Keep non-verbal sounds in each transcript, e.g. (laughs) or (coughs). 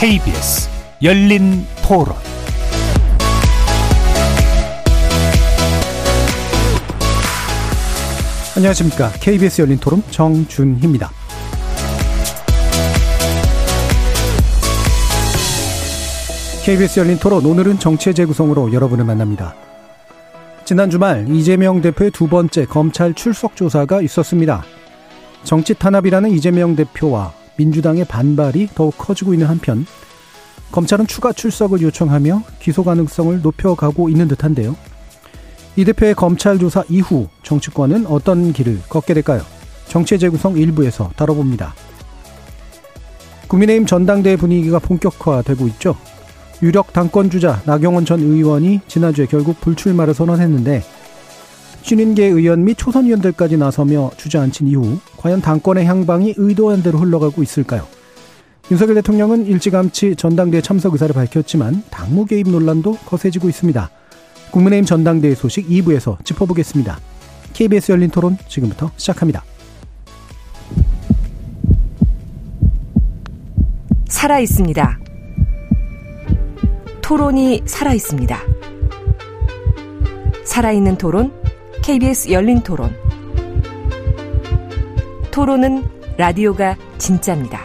KBS 열린 토론 안녕하십니까. KBS 열린 토론 정준희입니다. KBS 열린 토론 오늘은 정치의 재구성으로 여러분을 만납니다. 지난 주말 이재명 대표의 두 번째 검찰 출석 조사가 있었습니다. 정치 탄압이라는 이재명 대표와 민주당의 반발이 더욱 커지고 있는 한편 검찰은 추가 출석을 요청하며 기소 가능성을 높여가고 있는 듯한데요. 이 대표의 검찰 조사 이후 정치권은 어떤 길을 걷게 될까요? 정치의 재구성 일부에서 다뤄봅니다. 국민의힘 전당대회 분위기가 본격화되고 있죠. 유력 당권 주자 나경원 전 의원이 지난주에 결국 불출마를 선언했는데 신인계 의원 및 초선 의원들까지 나서며 주저앉힌 이후 과연 당권의 향방이 의도한 대로 흘러가고 있을까요? 윤석열 대통령은 일찌감치 전당대회 참석 의사를 밝혔지만 당무 개입 논란도 거세지고 있습니다. 국민의힘 전당대회 소식 2부에서 짚어보겠습니다. KBS 열린 토론 지금부터 시작합니다. 살아 있습니다. 토론이 살아 있습니다. 살아있는 토론, KBS 열린 토론. 토론은 라디오가 진짜입니다.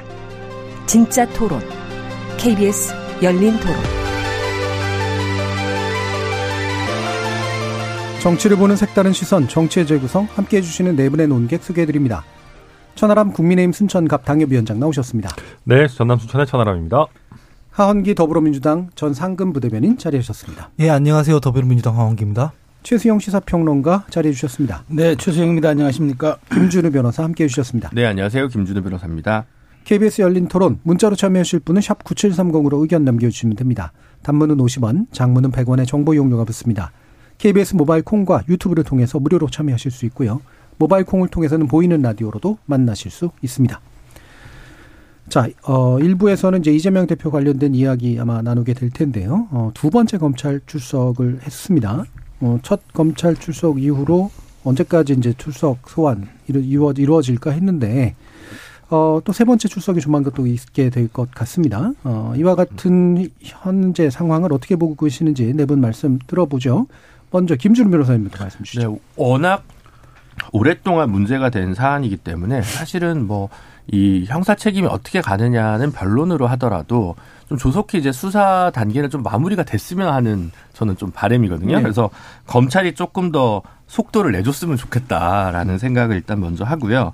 진짜 토론, KBS 열린 토론. 정치를 보는 색다른 시선, 정치의 재구성 함께 해 주시는 네 분의 논객 소개해드립니다. 천하람 국민의힘 순천갑 당협위원장 나오셨습니다. 네, 전남 순천의 천하람입니다. 하헌기 더불어민주당 전 상금 부대변인 자리하셨습니다. 예, 안녕하세요. 더불어민주당 하헌기입니다. 최수영 시사평론가 자리해 주셨습니다. 네, 최수영입니다. 안녕하십니까? (clears throat) 김준우 변호사 함께해 주셨습니다. 네, 안녕하세요. 김준우 변호사입니다. KBS 열린 토론 문자로 참여하실 분은 샵 9730으로 의견 남겨 주시면 됩니다. 단문은 50원, 장문은 100원의 정보 이용료가 붙습니다. KBS 모바일 콩과 유튜브를 통해서 무료로 참여하실 수 있고요. 모바일 콩을 통해서는 보이는 라디오로도 만나실 수 있습니다. 자, 어, 일부에서는 이제 이재명 대표 관련된 이야기 아마 나누게 될 텐데요. 어, 두 번째 검찰 출석을 했습니다. 어, 첫 검찰 출석 이후로 언제까지 이제 출석 소환 이루어, 이루어질까 했는데, 어, 또 세 번째 출석이 조만간 또 있게 될 것 같습니다. 어, 이와 같은 현재 상황을 어떻게 보고 계시는지 네 분 말씀 들어보죠. 먼저 김준우 변호사님부터 말씀 주시죠. 네, 워낙 오랫동안 문제가 된 사안이기 때문에 사실은 뭐 이 형사 책임이 어떻게 가느냐는 변론으로 하더라도 좀 조속히 이제 수사 단계는 좀 마무리가 됐으면 하는 저는 좀 바람이거든요. 네. 그래서 검찰이 조금 더 속도를 내줬으면 좋겠다라는 생각을 일단 먼저 하고요.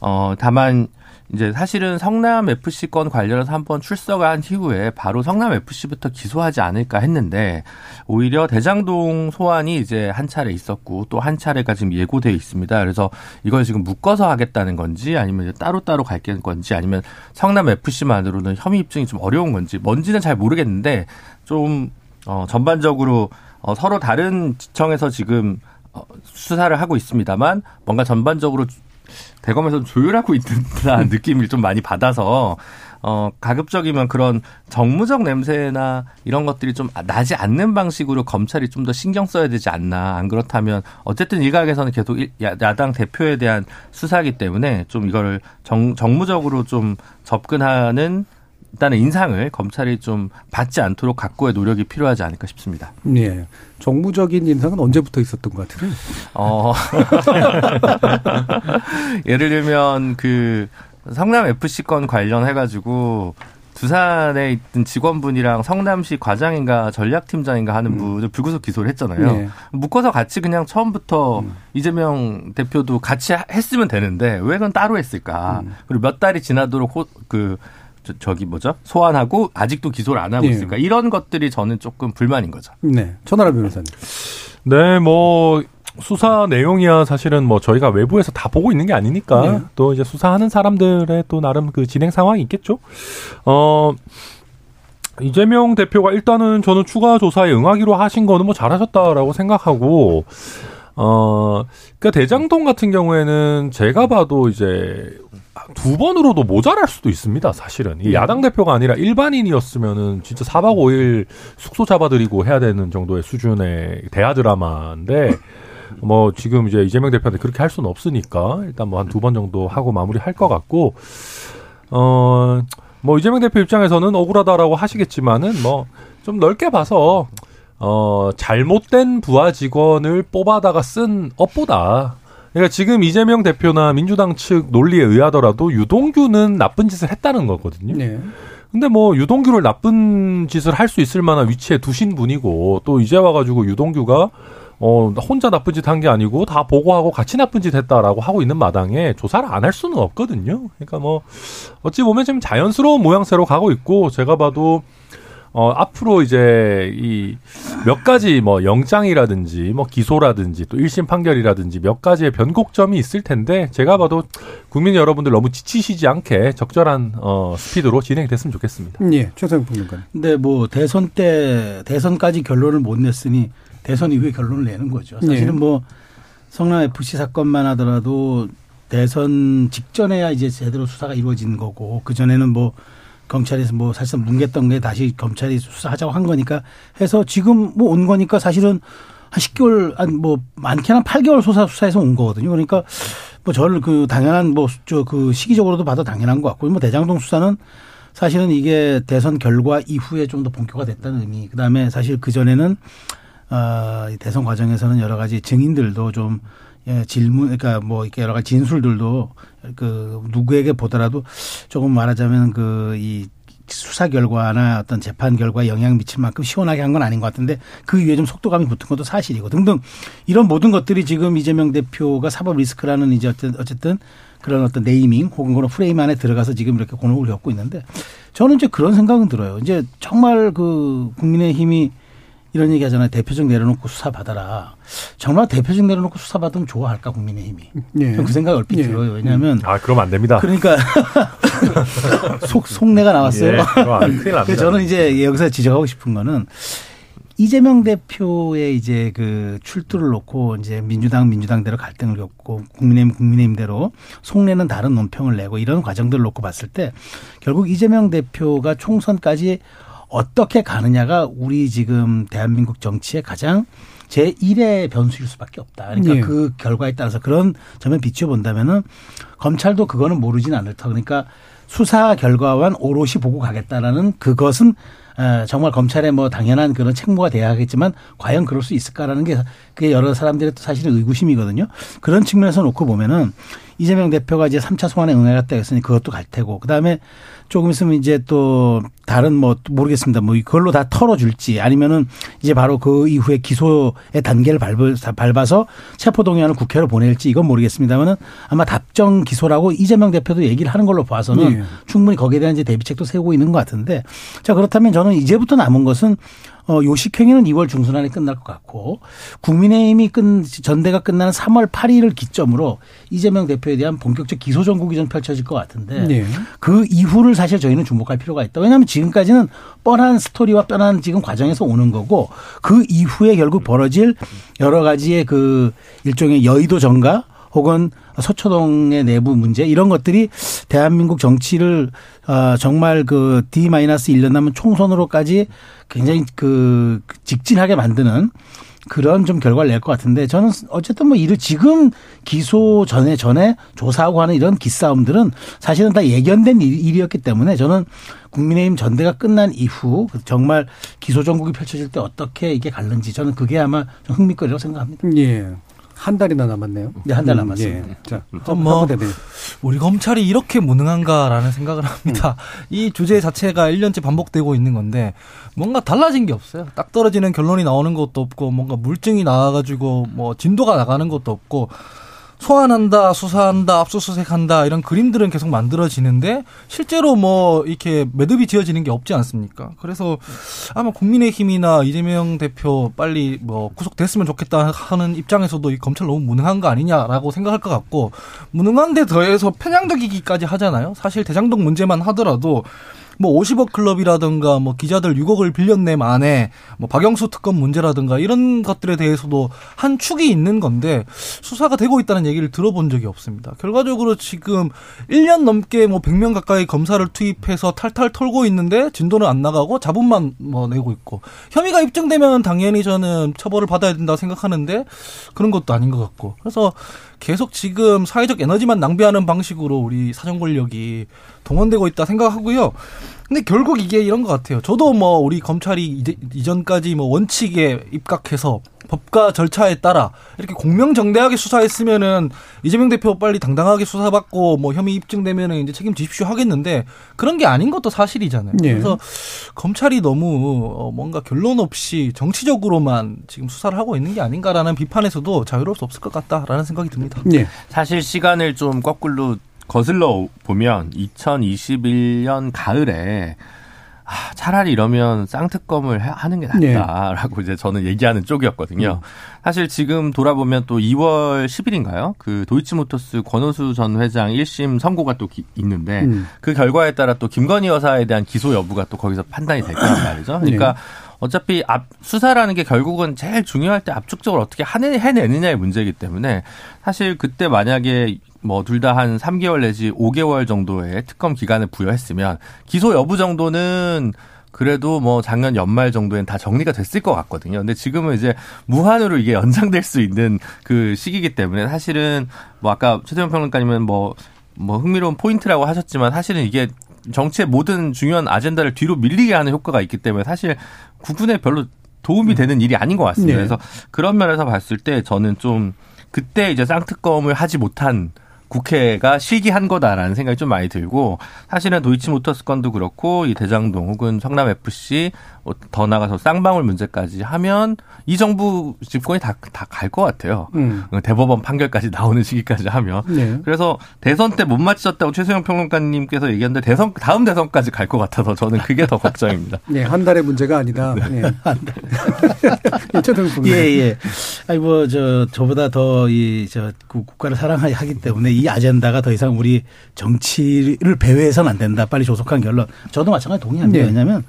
어, 다만 이제 사실은 성남 FC 건 관련해서 한번 출석한 이후에 바로 성남 FC부터 기소하지 않을까 했는데 오히려 대장동 소환이 이제 한 차례 있었고 또 한 차례가 지금 예고돼 있습니다. 그래서 이걸 지금 묶어서 하겠다는 건지 아니면 따로 따로 갈 건지 아니면 성남 FC만으로는 혐의 입증이 좀 어려운 건지 뭔지는 잘 모르겠는데 좀 어, 전반적으로 어, 서로 다른 지청에서 지금 어, 수사를 하고 있습니다만 뭔가 전반적으로 대검에서 조율하고 있다는 (laughs) 느낌을 좀 많이 받아서 어 가급적이면 그런 정무적 냄새나 이런 것들이 좀 나지 않는 방식으로 검찰이 좀 더 신경 써야 되지 않나. 안 그렇다면 어쨌든 일각에서는 계속 야당 대표에 대한 수사기 때문에 좀 이거를 정, 정무적으로 좀 접근하는 일단은 인상을 검찰이 좀 받지 않도록 각고의 노력이 필요하지 않을까 싶습니다. 네. 정무적인 인상은 언제부터 있었던 것 같아요? 어. (laughs) 예를 들면 그 성남 FC 건 관련해 가지고 두산에 있던 직원분이랑 성남시 과장인가 전략팀장인가 하는 음. 분을 불구속 기소를 했잖아요. 네. 묶어서 같이 그냥 처음부터 음. 이재명 대표도 같이 했으면 되는데 왜 그건 따로 했을까? 음. 그리고 몇 달이 지나도록 호, 그 저, 기 뭐죠? 소환하고 아직도 기소를 안 하고 네. 있으니까 이런 것들이 저는 조금 불만인 거죠. 네. 천하라 변호사님. 네, 뭐 수사 내용이야 사실은 뭐 저희가 외부에서 다 보고 있는 게 아니니까 네. 또 이제 수사하는 사람들의 또 나름 그 진행 상황이 있겠죠. 어 이재명 대표가 일단은 저는 추가 조사에 응하기로 하신 거는 뭐 잘하셨다라고 생각하고 어 그러니까 대장동 같은 경우에는 제가 봐도 이제 두 번으로도 모자랄 수도 있습니다. 사실은 이 야당 대표가 아니라 일반인이었으면은 진짜 4박 5일 숙소 잡아드리고 해야 되는 정도의 수준의 대하 드라마인데 (laughs) 뭐 지금 이제 이재명 대표한테 그렇게 할 수는 없으니까 일단 뭐 한 두 번 정도 하고 마무리할 것 같고 어. 뭐 이재명 대표 입장에서는 억울하다라고 하시겠지만은 뭐 좀 넓게 봐서 어 잘못된 부하 직원을 뽑아다가 쓴 업보다 그러니까 지금 이재명 대표나 민주당 측 논리에 의하더라도 유동규는 나쁜 짓을 했다는 거거든요. 네. 근데 뭐 유동규를 나쁜 짓을 할 수 있을 만한 위치에 두신 분이고 또 이제 와가지고 유동규가 어 혼자 나쁜 짓 한 게 아니고 다 보고하고 같이 나쁜 짓 했다라고 하고 있는 마당에 조사를 안 할 수는 없거든요. 그러니까 뭐 어찌 보면 지금 자연스러운 모양새로 가고 있고 제가 봐도 어 앞으로 이제 이 몇 가지 뭐 영장이라든지 뭐 기소라든지 또 1심 판결이라든지 몇 가지의 변곡점이 있을 텐데 제가 봐도 국민 여러분들 너무 지치시지 않게 적절한 어 스피드로 진행이 됐으면 좋겠습니다. 예, 최상 평론가. 근데 뭐 대선 때 대선까지 결론을 못 냈으니 대선 이후에 결론을 내는 거죠. 사실은 네. 뭐 성남 FC 사건만 하더라도 대선 직전에야 이제 제대로 수사가 이루어진 거고 그 전에는 뭐 경찰에서 뭐 사실상 뭉갰던 게 다시 검찰이 수사하자고 한 거니까 해서 지금 뭐 온 거니까 사실은 한 10개월 한 뭐 많게는 한 8개월 수사 수사해서 온 거거든요. 그러니까 뭐 저를 그 당연한 뭐 저 그 시기적으로도 봐도 당연한 것 같고 뭐 대장동 수사는 사실은 이게 대선 결과 이후에 좀 더 본격화 됐다는 의미. 그 다음에 사실 그 전에는 어, 이 대선 과정에서는 여러 가지 증인들도 좀 예, 질문, 그러니까 뭐 이렇게 여러 가지 진술들도 그 누구에게 보더라도 조금 말하자면 그 이 수사 결과나 어떤 재판 결과에 영향 미칠 만큼 시원하게 한 건 아닌 것 같은데 그 위에 좀 속도감이 붙은 것도 사실이고 등등 이런 모든 것들이 지금 이재명 대표가 사법 리스크라는 이제 어쨌든, 그런 어떤 네이밍 혹은 그런 프레임 안에 들어가서 지금 이렇게 곤혹을 겪고 있는데 저는 이제 그런 생각은 들어요. 이제 정말 그 국민의힘이 이런 얘기 하잖아요. 대표적 내려놓고 수사 받아라. 정말 대표적 내려놓고 수사 받으면 좋아할까 국민의힘이. 예. 그 생각이 얼핏 예. 들어요. 왜냐하면 아 그러면 안 됩니다. 그러니까 (laughs) 속 속내가 나왔어요. 예. 그래서 저는 이제 여기서 지적하고 싶은 거는 이재명 대표의 이제 그 출두를 놓고 이제 민주당 민주당대로 갈등을 겪고 국민의힘 국민의힘대로 속내는 다른 논평을 내고 이런 과정들을 놓고 봤을 때 결국 이재명 대표가 총선까지 어떻게 가느냐가 우리 지금 대한민국 정치의 가장 제 1의 변수일 수밖에 없다. 그러니까 예. 그 결과에 따라서 그런 점에 비추어 본다면은 검찰도 그거는 모르진 않을 터. 그러니까 수사 결과만 오롯이 보고 가겠다라는 그것은 어, 정말 검찰의 뭐 당연한 그런 책무가 돼야 하겠지만 과연 그럴 수 있을까라는 게 그게 여러 사람들의 또 사실은 의구심이거든요. 그런 측면에서 놓고 보면은 이재명 대표가 이제 3차 소환에 응하겠다 했으니 그것도 갈 테고 그다음에 조금 있으면 이제 또 다른 뭐 모르겠습니다. 뭐 그걸로 다 털어줄지 아니면은 이제 바로 그 이후에 기소의 단계를 밟을, 밟아서 체포동의안을 국회로 보낼지 이건 모르겠습니다만은 아마 답정 기소라고 이재명 대표도 얘기를 하는 걸로 봐서는 네. 충분히 거기에 대한 이제 대비책도 세우고 있는 것 같은데 자 그렇다면 저는 이제부터 남은 것은 어, 요식행위는 2월 중순 안에 끝날 것 같고 국민의힘이 끝 전대가 끝나는 3월 8일을 기점으로 이재명 대표에 대한 본격적 기소 전국이 좀 펼쳐질 것 같은데 네. 그 이후를 사실 저희는 주목할 필요가 있다. 왜냐하면 지금까지는 뻔한 스토리와 뻔한 지금 과정에서 오는 거고 그 이후에 결국 벌어질 여러 가지의 그 일종의 여의도 정가 혹은 서초동의 내부 문제 이런 것들이 대한민국 정치를 어 정말 그 D-1년 남은 총선으로까지 굉장히 그 직진하게 만드는 그런 좀 결과를 낼 것 같은데 저는 어쨌든 뭐 이를 지금 기소 전에 전에 조사하고 하는 이런 기싸움들은 사실은 다 예견된 일- 일이었기 때문에 저는 국민의힘 전대가 끝난 이후 정말 기소 전국이 펼쳐질 때 어떻게 이게 갈는지 저는 그게 아마 좀 흥미거리라고 생각합니다. 예. 한 달이나 남았네요. 네, 한달 음, 남았습니다. 예. 자, 좀 뭐- 한번 대변인. 우리 검찰이 이렇게 무능한가라는 생각을 합니다. 이 주제 자체가 1년째 반복되고 있는 건데 뭔가 달라진 게 없어요. 딱 떨어지는 결론이 나오는 것도 없고 뭔가 물증이 나와가지고 뭐 진도가 나가는 것도 없고 소환한다, 수사한다, 압수수색한다 이런 그림들은 계속 만들어지는데 실제로 뭐 이렇게 매듭이 지어지는 게 없지 않습니까? 그래서 아마 국민의힘이나 이재명 대표 빨리 뭐 구속됐으면 좋겠다 하는 입장에서도 이 검찰 너무 무능한 거 아니냐라고 생각할 것 같고 무능한데 더해서 편향적이기까지 하잖아요. 사실 대장동 문제만 하더라도 뭐 50억 클럽이라든가 뭐 기자들 6억을 빌렸네 만에 뭐 박영수 특검 문제라든가 이런 것들에 대해서도 한 축이 있는 건데 수사가 되고 있다는 얘기를 들어본 적이 없습니다. 결과적으로 지금 1년 넘게 뭐 100명 가까이 검사를 투입해서 탈탈 털고 있는데 진도는 안 나가고 자본만 뭐 내고 있고 혐의가 입증되면 당연히 저는 처벌을 받아야 된다고 생각하는데 그런 것도 아닌 것 같고 그래서 계속 지금 사회적 에너지만 낭비하는 방식으로 우리 사정 권력이 동원되고 있다 생각하고요. 근데 결국 이게 이런 것 같아요. 저도 뭐 우리 검찰이 이제, 이전까지 뭐 원칙에 입각해서 법과 절차에 따라 이렇게 공명정대하게 수사했으면은 이재명 대표 빨리 당당하게 수사받고 뭐 혐의 입증되면은 이제 책임지십시오 하겠는데 그런 게 아닌 것도 사실이잖아요. 예. 그래서 검찰이 너무 어, 뭔가 결론 없이 정치적으로만 지금 수사를 하고 있는 게 아닌가라는 비판에서도 자유로울 수 없을 것 같다라는 생각이 듭니다. 예. 사실 시간을 좀 거꾸로 거슬러 보면 2021년 가을에 아, 차라리 이러면 쌍특검을 해- 하는 게 낫다라고 이제 저는 얘기하는 쪽이었거든요. 사실 지금 돌아보면 또 2월 10일인가요? 그 도이치모터스 권오수 전 회장 1심 선고가 또 기- 있는데 음. 그 결과에 따라 또 김건희 여사에 대한 기소 여부가 또 거기서 판단이 될 거란 (coughs) 말이죠. 그러니까 어차피 앞 수사라는 게 결국은 제일 중요할 때 압축적으로 어떻게 해내느냐의 문제이기 때문에 사실 그때 만약에 뭐 둘 다 한 3개월 내지 5개월 정도의 특검 기간을 부여했으면 기소 여부 정도는 그래도 뭐 작년 연말 정도엔 다 정리가 됐을 것 같거든요. 근데 지금은 이제 무한으로 이게 연장될 수 있는 그 시기이기 때문에 사실은 뭐 아까 최재형 평론가님은 뭐, 뭐 흥미로운 포인트라고 하셨지만 사실은 이게 정치의 모든 중요한 아젠다를 뒤로 밀리게 하는 효과가 있기 때문에 사실 국군에 별로 도움이 되는 일이 아닌 것 같습니다. 네. 그래서 그런 면에서 봤을 때 저는 좀 그때 이제 쌍특검을 하지 못한 국회가 실기한 거다라는 생각이 좀 많이 들고 사실은 도이치모터스 건도 그렇고 이 대장동 혹은 성남 FC 더 나가서 쌍방울 문제까지 하면 이 정부 집권이 다 다 갈 것 같아요. 음. 대법원 판결까지 나오는 시기까지 하면 네. 그래서 대선 때 못 맞췄다고 최소영 평론가님께서 얘기했는데 대선 다음 대선까지 갈 것 같아서 저는 그게 더 걱정입니다. (laughs) 네, 한 달의 문제가 아니다. 네. (laughs) 최동 예, 예. 아니, 뭐, 저, 저보다 더 이, 저, 그 국가를 사랑하기 때문에 이 아젠다가 더 이상 우리 정치를 배회해서는 안 된다. 빨리 조속한 결론. 저도 마찬가지 동의합니다. 네. 왜냐하면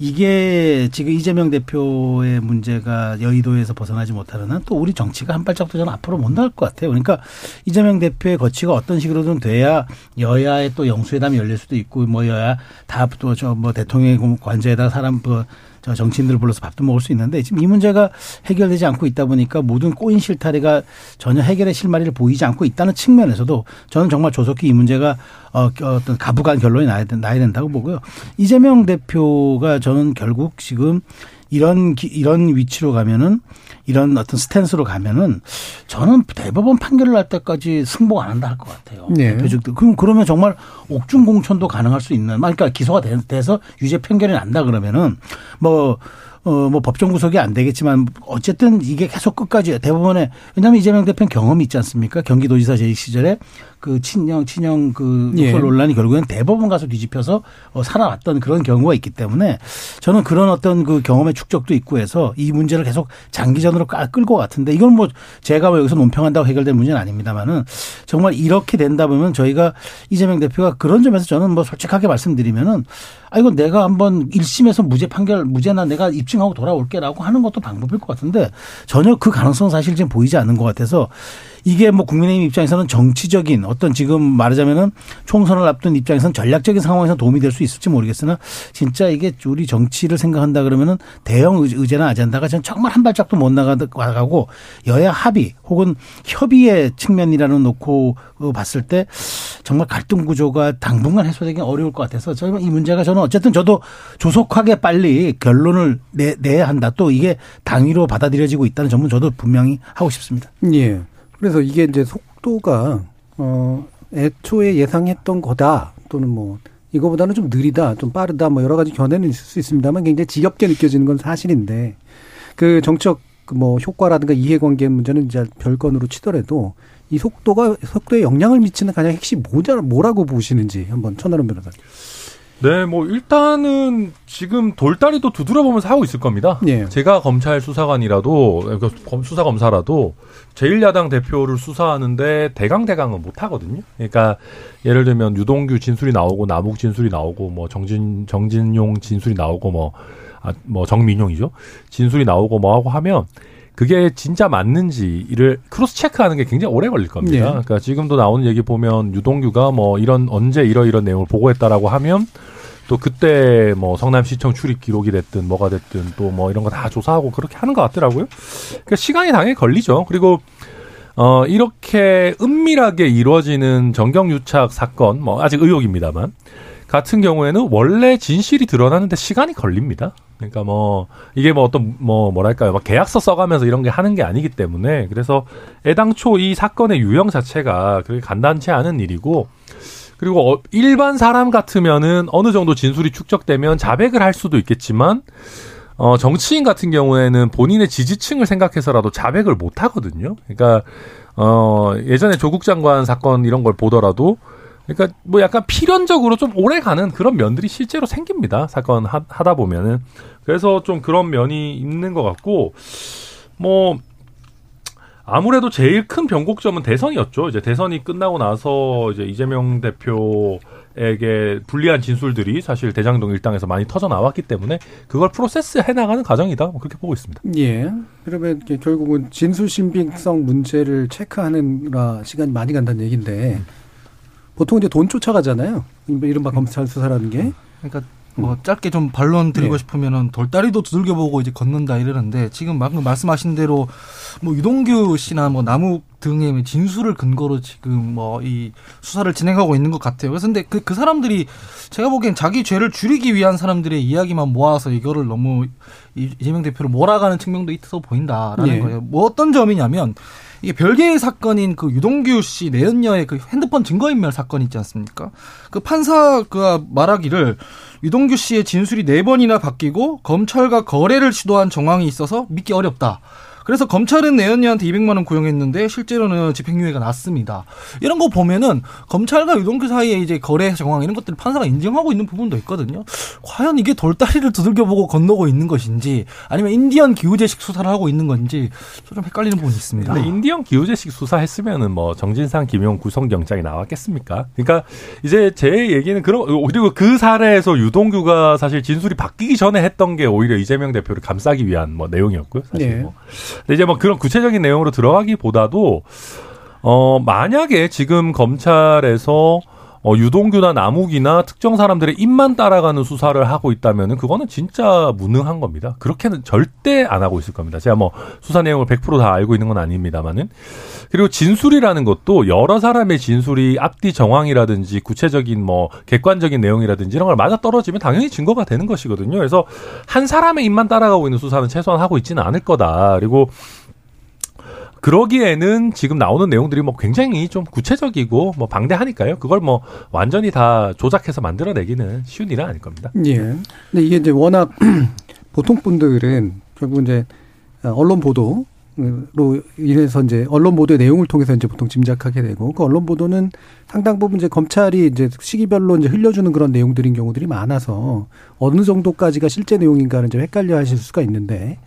이게 지금 이재명 대표의 문제가 여의도에서 벗어나지 못하는 한 또 우리 정치가 한 발짝도 저는 앞으로 못 나갈 것 같아요. 그러니까 이재명 대표의 거취가 어떤 식으로든 돼야 여야의 또 영수회담이 열릴 수도 있고 뭐 여야 다 또 저 뭐 대통령 관저에다 사람 뭐 저 정치인들을 불러서 밥도 먹을 수 있는데 지금 이 문제가 해결되지 않고 있다 보니까 모든 꼬인 실타래가 전혀 해결의 실마리를 보이지 않고 있다는 측면에서도 저는 정말 조속히 이 문제가 어, 어떤 가부간 결론이 나야, 된다고 보고요. 이재명 대표가 저는 결국 지금 이런 기- 이런 위치로 가면은 이런 어떤 스탠스로 가면은 저는 대법원 판결을 날 때까지 승복 안 한다 할 것 같아요. 네. 대표직들. 그럼 그러면 정말 옥중 공천도 가능할 수 있는. 그러니까 기소가 돼- 돼서 유죄 판결이 난다 그러면은 뭐 어, 뭐 법정 구속이 안 되겠지만 어쨌든 이게 계속 끝까지 대법원에 왜냐하면 이재명 대표는 경험이 있지 않습니까? 경기도지사 제 시절에 그 친형 친형 그 예. 욕설 논란이 결국엔 대법원 가서 뒤집혀서 어, 살아왔던 그런 경우가 있기 때문에 저는 그런 어떤 그 경험의 축적도 있고 해서 이 문제를 계속 장기전으로 까- 끌것 같은데 이건 뭐 제가 뭐 여기서 논평한다고 해결될 문제는 아닙니다만은 정말 이렇게 된다 보면 저희가 이재명 대표가 그런 점에서 저는 뭐 솔직하게 말씀드리면은 아 이거 내가 한번 1심에서 무죄 판결 무죄나 내가 입증하고 돌아올게라고 하는 것도 방법일 것 같은데 전혀 그 가능성은 사실 지금 보이지 않는 것 같아서 이게 뭐 국민의힘 입장에서는 정치적인 어떤 지금 말하자면은 총선을 앞둔 입장에서는 전략적인 상황에서 도움이 될 수 있을지 모르겠으나 진짜 이게 우리 정치를 생각한다 그러면은 대형 의- 의제나 아젠다가 전 정말 한 발짝도 못 나가고 여야 합의 혹은 협의의 측면이라는 놓고 어, 봤을 때 정말 갈등 구조가 당분간 해소되기 어려울 것 같아서 저는 이 문제가 저는 어쨌든 저도 조속하게 빨리 결론을 내, 내야 한다. 또 이게 당위로 받아들여지고 있다는 점은 저도 분명히 하고 싶습니다. 예. 그래서 이게 이제 속도가 어 애초에 예상했던 거다 또는 뭐 이거보다는 좀 느리다, 좀 빠르다, 뭐 여러 가지 견해는 있을 수 있습니다만 굉장히 지겹게 느껴지는 건 사실인데 그 정책 그뭐 효과라든가 이해관계 문제는 이제 별건으로 치더라도 이 속도가 속도에 영향을 미치는 가장 핵심 뭐냐 뭐라고 보시는지 한번 천하람 변호사님. 네, 뭐 일단은 지금 돌다리도 두드려 보면서 하고 있을 겁니다. 예. 제가 검찰 수사관이라도 그 검- 수사 검사라도 제1야당 대표를 수사하는데 대강 대강은 못 하거든요. 그러니까 예를 들면 유동규 진술이 나오고 남욱 진술이 나오고 뭐 정진 정진용 진술이 나오고 뭐 아, 뭐 정민용이죠. 진술이 나오고 뭐 하고 하면 그게 진짜 맞는지를 크로스 체크하는 게 굉장히 오래 걸릴 겁니다. 네. 그러니까 지금도 나오는 얘기 보면 유동규가 뭐 이런 언제 이러이런 내용을 보고했다라고 하면 또 그때 뭐 성남시청 출입 기록이 됐든 뭐가 됐든 또 뭐 이런 거 다 조사하고 그렇게 하는 것 같더라고요. 그러니까 시간이 당연히 걸리죠. 그리고 어, 이렇게 은밀하게 이루어지는 정경유착 사건, 뭐, 아직 의혹입니다만, 같은 경우에는 원래 진실이 드러나는데 시간이 걸립니다. 그러니까 뭐, 이게 뭐 어떤, 뭐, 뭐랄까요. 막 계약서 써가면서 이런 게 하는 게 아니기 때문에, 그래서 애당초 이 사건의 유형 자체가 그렇게 간단치 않은 일이고, 그리고 어, 일반 사람 같으면은 어느 정도 진술이 축적되면 자백을 할 수도 있겠지만, 어, 정치인 같은 경우에는 본인의 지지층을 생각해서라도 자백을 못 하거든요. 그러니까, 어, 예전에 조국 장관 사건 이런 걸 보더라도, 그러니까 뭐 약간 필연적으로 좀 오래 가는 그런 면들이 실제로 생깁니다. 사건 하, 하다 보면은. 그래서 좀 그런 면이 있는 것 같고, 뭐, 아무래도 제일 큰 변곡점은 대선이었죠. 이제 대선이 끝나고 나서 이제 이재명 대표 에게 불리한 진술들이 사실 대장동 일당에서 많이 터져 나왔기 때문에 그걸 프로세스 해 나가는 과정이다. 뭐 그렇게 보고 있습니다. 예. 그러면 결국은 진술 신빙성 문제를 체크하는라 시간이 많이 간다는 얘기인데 보통 이제 돈 쫓아가잖아요. 이른바 검찰 수사라는 게. 그러니까 뭐 짧게 좀 반론 드리고 네. 싶으면은 돌다리도 두들겨 보고 이제 걷는다 이러는데 지금 방금 말씀하신 대로 뭐 유동규 씨나 뭐 남욱 등의 진술을 근거로 지금 뭐 이 수사를 진행하고 있는 것 같아요. 그래서 근데 그, 그 사람들이 제가 보기엔 자기 죄를 줄이기 위한 사람들의 이야기만 모아서 이거를 너무 이- 이재명 대표를 몰아가는 측면도 있어 보인다라는 예. 거예요. 뭐 어떤 점이냐면 이게 별개의 사건인 그 유동규 씨 내연녀의 그 핸드폰 증거인멸 사건 있지 않습니까? 그 판사가 말하기를 유동규 씨의 진술이 네 번이나 바뀌고 검찰과 거래를 시도한 정황이 있어서 믿기 어렵다. 그래서 검찰은 내연녀한테 200만 원 구형했는데 실제로는 집행유예가 났습니다. 이런 거 보면은 검찰과 유동규 사이에 이제 거래 정황 이런 것들을 판사가 인정하고 있는 부분도 있거든요. 과연 이게 돌다리를 두들겨보고 건너고 있는 것인지 아니면 인디언 기우제식 수사를 하고 있는 건지 좀 헷갈리는 부분이 있습니다. 근데 인디언 기우제식 수사했으면은 뭐 정진상, 김용 구성 영장이 나왔겠습니까? 그러니까 이제 제 얘기는 그런 그리고 그 사례에서 유동규가 사실 진술이 바뀌기 전에 했던 게 오히려 이재명 대표를 감싸기 위한 뭐 내용이었고요. 사실 네. 뭐. 근데 이제 뭐 그런 구체적인 내용으로 들어가기보다도 어 만약에 지금 검찰에서 어, 유동규나 남욱이나 특정 사람들의 입만 따라가는 수사를 하고 있다면은 그거는 진짜 무능한 겁니다. 그렇게는 절대 안 하고 있을 겁니다. 제가 뭐 수사 내용을 100%다 알고 있는 건 아닙니다만은 그리고 진술이라는 것도 여러 사람의 진술이 앞뒤 정황이라든지 구체적인 뭐 객관적인 내용이라든지 이런 걸 맞아 떨어지면 당연히 증거가 되는 것이거든요. 그래서 한 사람의 입만 따라가고 있는 수사는 최소한 하고 있지는 않을 거다. 그리고 그러기에는 지금 나오는 내용들이 뭐 굉장히 좀 구체적이고 뭐 방대하니까요. 그걸 뭐 완전히 다 조작해서 만들어내기는 쉬운 일은 아닐 겁니다. 예. 근데 이게 이제 워낙 (clears throat) 보통 분들은 결국 이제 언론 보도로 인해서 이제 언론 보도의 내용을 통해서 이제 보통 짐작하게 되고 그 언론 보도는 상당 부분 이제 검찰이 이제 시기별로 이제 흘려주는 그런 내용들인 경우들이 많아서 어느 정도까지가 실제 내용인가를 이제 헷갈려 하실 수가 있는데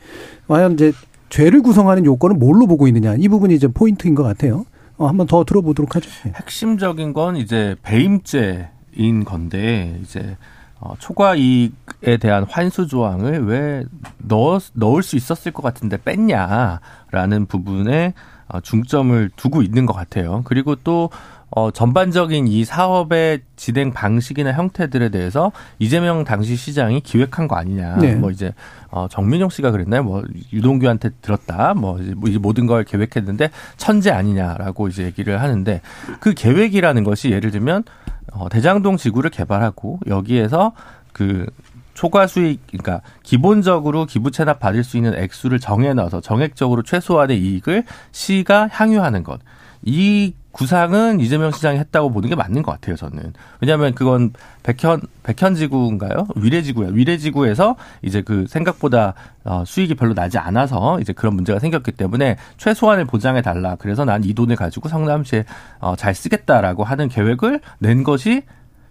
과연 이제 죄를 구성하는 요건은 뭘로 보고 있느냐 이 부분이 이제 포인트인 것 같아요. 어, 한번 더 들어보도록 하죠. 예. 핵심적인 건 이제 배임죄인 건데 이제 어, 초과 이익에 대한 환수 조항을 왜 넣어, 넣을 수 있었을 것 같은데 뺐냐라는 부분에 어, 중점을 두고 있는 것 같아요. 그리고 또 어, 전반적인 이 사업의 진행 방식이나 형태들에 대해서 이재명 당시 시장이 기획한 거 아니냐. 네. 뭐 이제 어, 정민용 씨가 그랬나요? 뭐 유동규한테 들었다. 뭐 이제 뭐 모든 걸 계획했는데 천재 아니냐라고 이제 얘기를 하는데 그 계획이라는 것이 예를 들면 어, 대장동 지구를 개발하고 여기에서 그 초과 수익, 그러니까 기본적으로 기부 체납 받을 수 있는 액수를 정해 넣어서 정액적으로 최소한의 이익을 시가 향유하는 것. 이 구상은 이재명 시장이 했다고 보는 게 맞는 것 같아요, 저는. 왜냐하면 그건 백현 백현지구인가요? 위례지구야. 위례지구에서 이제 그 생각보다 어, 수익이 별로 나지 않아서 이제 그런 문제가 생겼기 때문에 최소한을 보장해 달라. 그래서 난 이 돈을 가지고 성남시에 어, 잘 쓰겠다라고 하는 계획을 낸 것이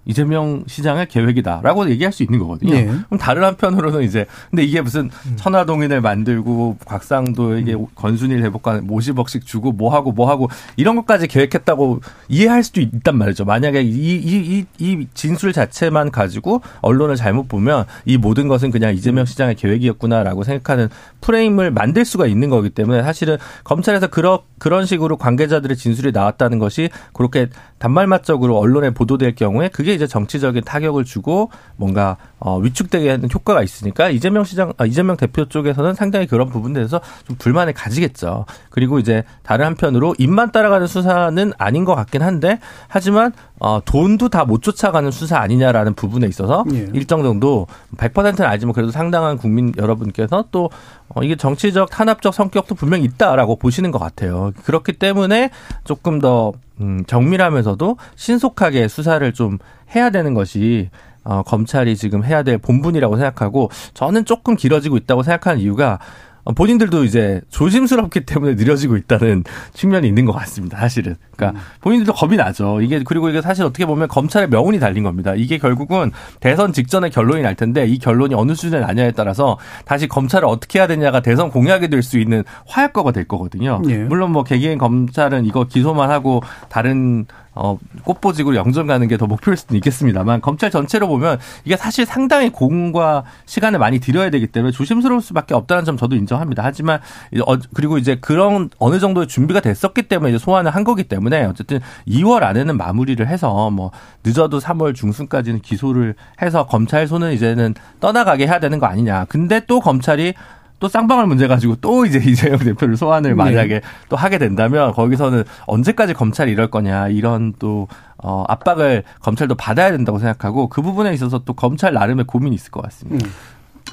이재명 시장의 계획이다라고 얘기할 수 있는 거거든요. 예. 그럼 다른 한편으로는 이제 근데 이게 무슨 천화동인을 만들고 곽상도에게 건순일 회복관 50억씩 주고 뭐 하고 뭐 하고 이런 것까지 계획했다고 이해할 수도 있단 말이죠. 만약에 이이이 이 진술 자체만 가지고 언론을 잘못 보면 이 모든 것은 그냥 이재명 시장의 계획이었구나라고 생각하는 프레임을 만들 수가 있는 거기 때문에 사실은 검찰에서 그런 그런 식으로 관계자들의 진술이 나왔다는 것이 그렇게 단말마적으로 언론에 보도될 경우에 그게 이제 정치적인 타격을 주고 뭔가 어, 위축되게 하는 효과가 있으니까 이재명 시장, 아, 이재명 대표 쪽에서는 상당히 그런 부분에 대해서 좀 불만을 가지겠죠. 그리고 이제 다른 한편으로 입만 따라가는 수사는 아닌 것 같긴 한데 하지만 어, 돈도 다 못 쫓아가는 수사 아니냐라는 부분에 있어서 예. 일정 정도 100%는 아니지만 그래도 상당한 국민 여러분께서 또 어, 이게 정치적 탄압적 성격도 분명히 있다라고 보시는 것 같아요. 그렇기 때문에 조금 더 음, 정밀하면서도 신속하게 수사를 좀 해야 되는 것이 어, 검찰이 지금 해야 될 본분이라고 생각하고 저는 조금 길어지고 있다고 생각하는 이유가 어, 본인들도 이제 조심스럽기 때문에 느려지고 있다는 측면이 있는 것 같습니다. 사실은. 그러니까 본인들도 겁이 나죠. 이게 그리고 이게 사실 어떻게 보면 검찰의 명운이 달린 겁니다. 이게 결국은 대선 직전에 결론이 날 텐데 이 결론이 어느 수준에 나냐에 따라서 다시 검찰을 어떻게 해야 되냐가 대선 공약이 될 수 있는 화약거가 될 거거든요. 예. 물론 뭐 개개인 검찰은 이거 기소만 하고 다른 어, 꽃보직으로 영점 가는 게 더 목표일 수도 있겠습니다만 검찰 전체로 보면 이게 사실 상당히 공과 시간을 많이 들여야 되기 때문에 조심스러울 수밖에 없다는 점 저도 인정합니다. 하지만 어, 그리고 이제 그런 어느 정도의 준비가 됐었기 때문에 이제 소환을 한 거기 때문에 어쨌든 2월 안에는 마무리를 해서 뭐 늦어도 3월 중순까지는 기소를 해서 검찰 손은 이제는 떠나가게 해야 되는 거 아니냐. 근데 또 검찰이 또 쌍방울 문제 가지고 또 이제 (laughs) 이재명 대표를 소환을 만약에 또 하게 된다면 거기서는 언제까지 검찰이 이럴 거냐 이런 또 어, 압박을 검찰도 받아야 된다고 생각하고 그 부분에 있어서 또 검찰 나름의 고민이 있을 것 같습니다.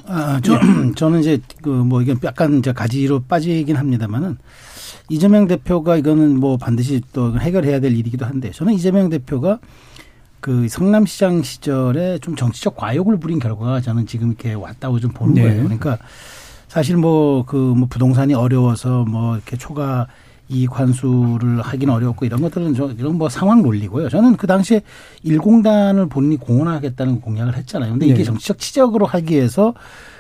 아, 저, (clears throat) 저는 이제 그 뭐 이건 약간 이제 가지로 빠지긴 합니다만은 이재명 대표가 이거는 뭐 반드시 또 해결해야 될 일이기도 한데 저는 이재명 대표가 그 성남시장 시절에 좀 정치적 과욕을 부린 결과가 저는 지금 이렇게 왔다고 좀 보는 네. 거예요. 그러니까 사실 뭐 그 뭐 부동산이 어려워서 뭐 이렇게 초과 이익 환수를 하기는 어렵고 이런 것들은 저 이런 뭐 상황 논리고요. 저는 그 당시에 일공단을 본인이 공헌하겠다는 공약을 했잖아요. 근데 이게 네. 정치적 치적으로 하기 위해서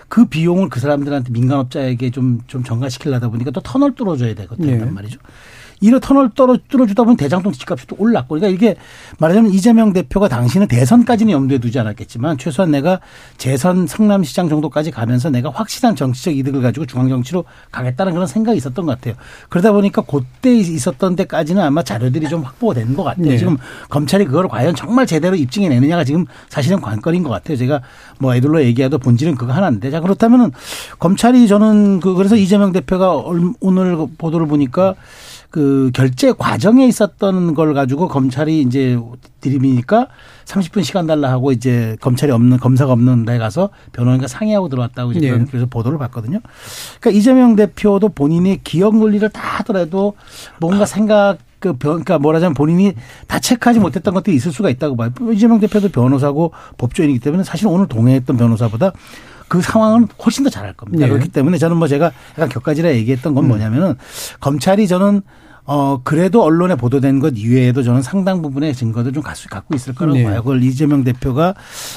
그 비용을 그 사람들한테 민간업자에게 좀, 좀 전가시키려다 보니까 또 터널 뚫어줘야 되거든요. 네. 말이죠. 이런 터널 떨어 뚫어주다 보면 대장동 집값이 또 올랐고. 그러니까 이게 말하자면 이재명 대표가 당시는 대선까지는 염두에 두지 않았겠지만 최소한 내가 재선 성남시장 정도까지 가면서 내가 확실한 정치적 이득을 가지고 중앙정치로 가겠다는 그런 생각이 있었던 것 같아요. 그러다 보니까 그때 있었던 데까지는 아마 자료들이 좀 확보가 된 것 같아요. 네. 지금 검찰이 그걸 과연 정말 제대로 입증해 내느냐가 지금 사실은 관건인 것 같아요. 제가 뭐 애들로 얘기해도 본질은 그거 하나인데. 자, 그렇다면은 검찰이 저는 그 그래서 이재명 대표가 얼- 오늘 그 보도를 보니까 그 결제 과정에 있었던 걸 가지고 검찰이 이제 들이미니까 30분 시간 달라 하고 이제 검찰이 없는 검사가 없는 데 가서 변호인과 상의하고 들어왔다고 이제 네. 그래서 보도를 봤거든요. 그러니까 이재명 대표도 본인의 기억 논리를 다 하더라도 뭔가 생각 그 변, 그러니까 뭐라자면 본인이 다 체크하지 못했던 것들이 있을 수가 있다고 봐요. 이재명 대표도 변호사고 법조인이기 때문에 사실 오늘 동행했던 변호사보다 그 상황은 훨씬 더 잘할 겁니다. 네. 그렇기 때문에 저는 뭐 제가 약간 격가지라 얘기했던 건 뭐냐면은 검찰이 저는 어 그래도 언론에 보도된 것 이외에도 저는 상당 부분의 증거들 좀 갖고 갖고 있을 거라고 네. 봐요. 그걸 이재명 대표가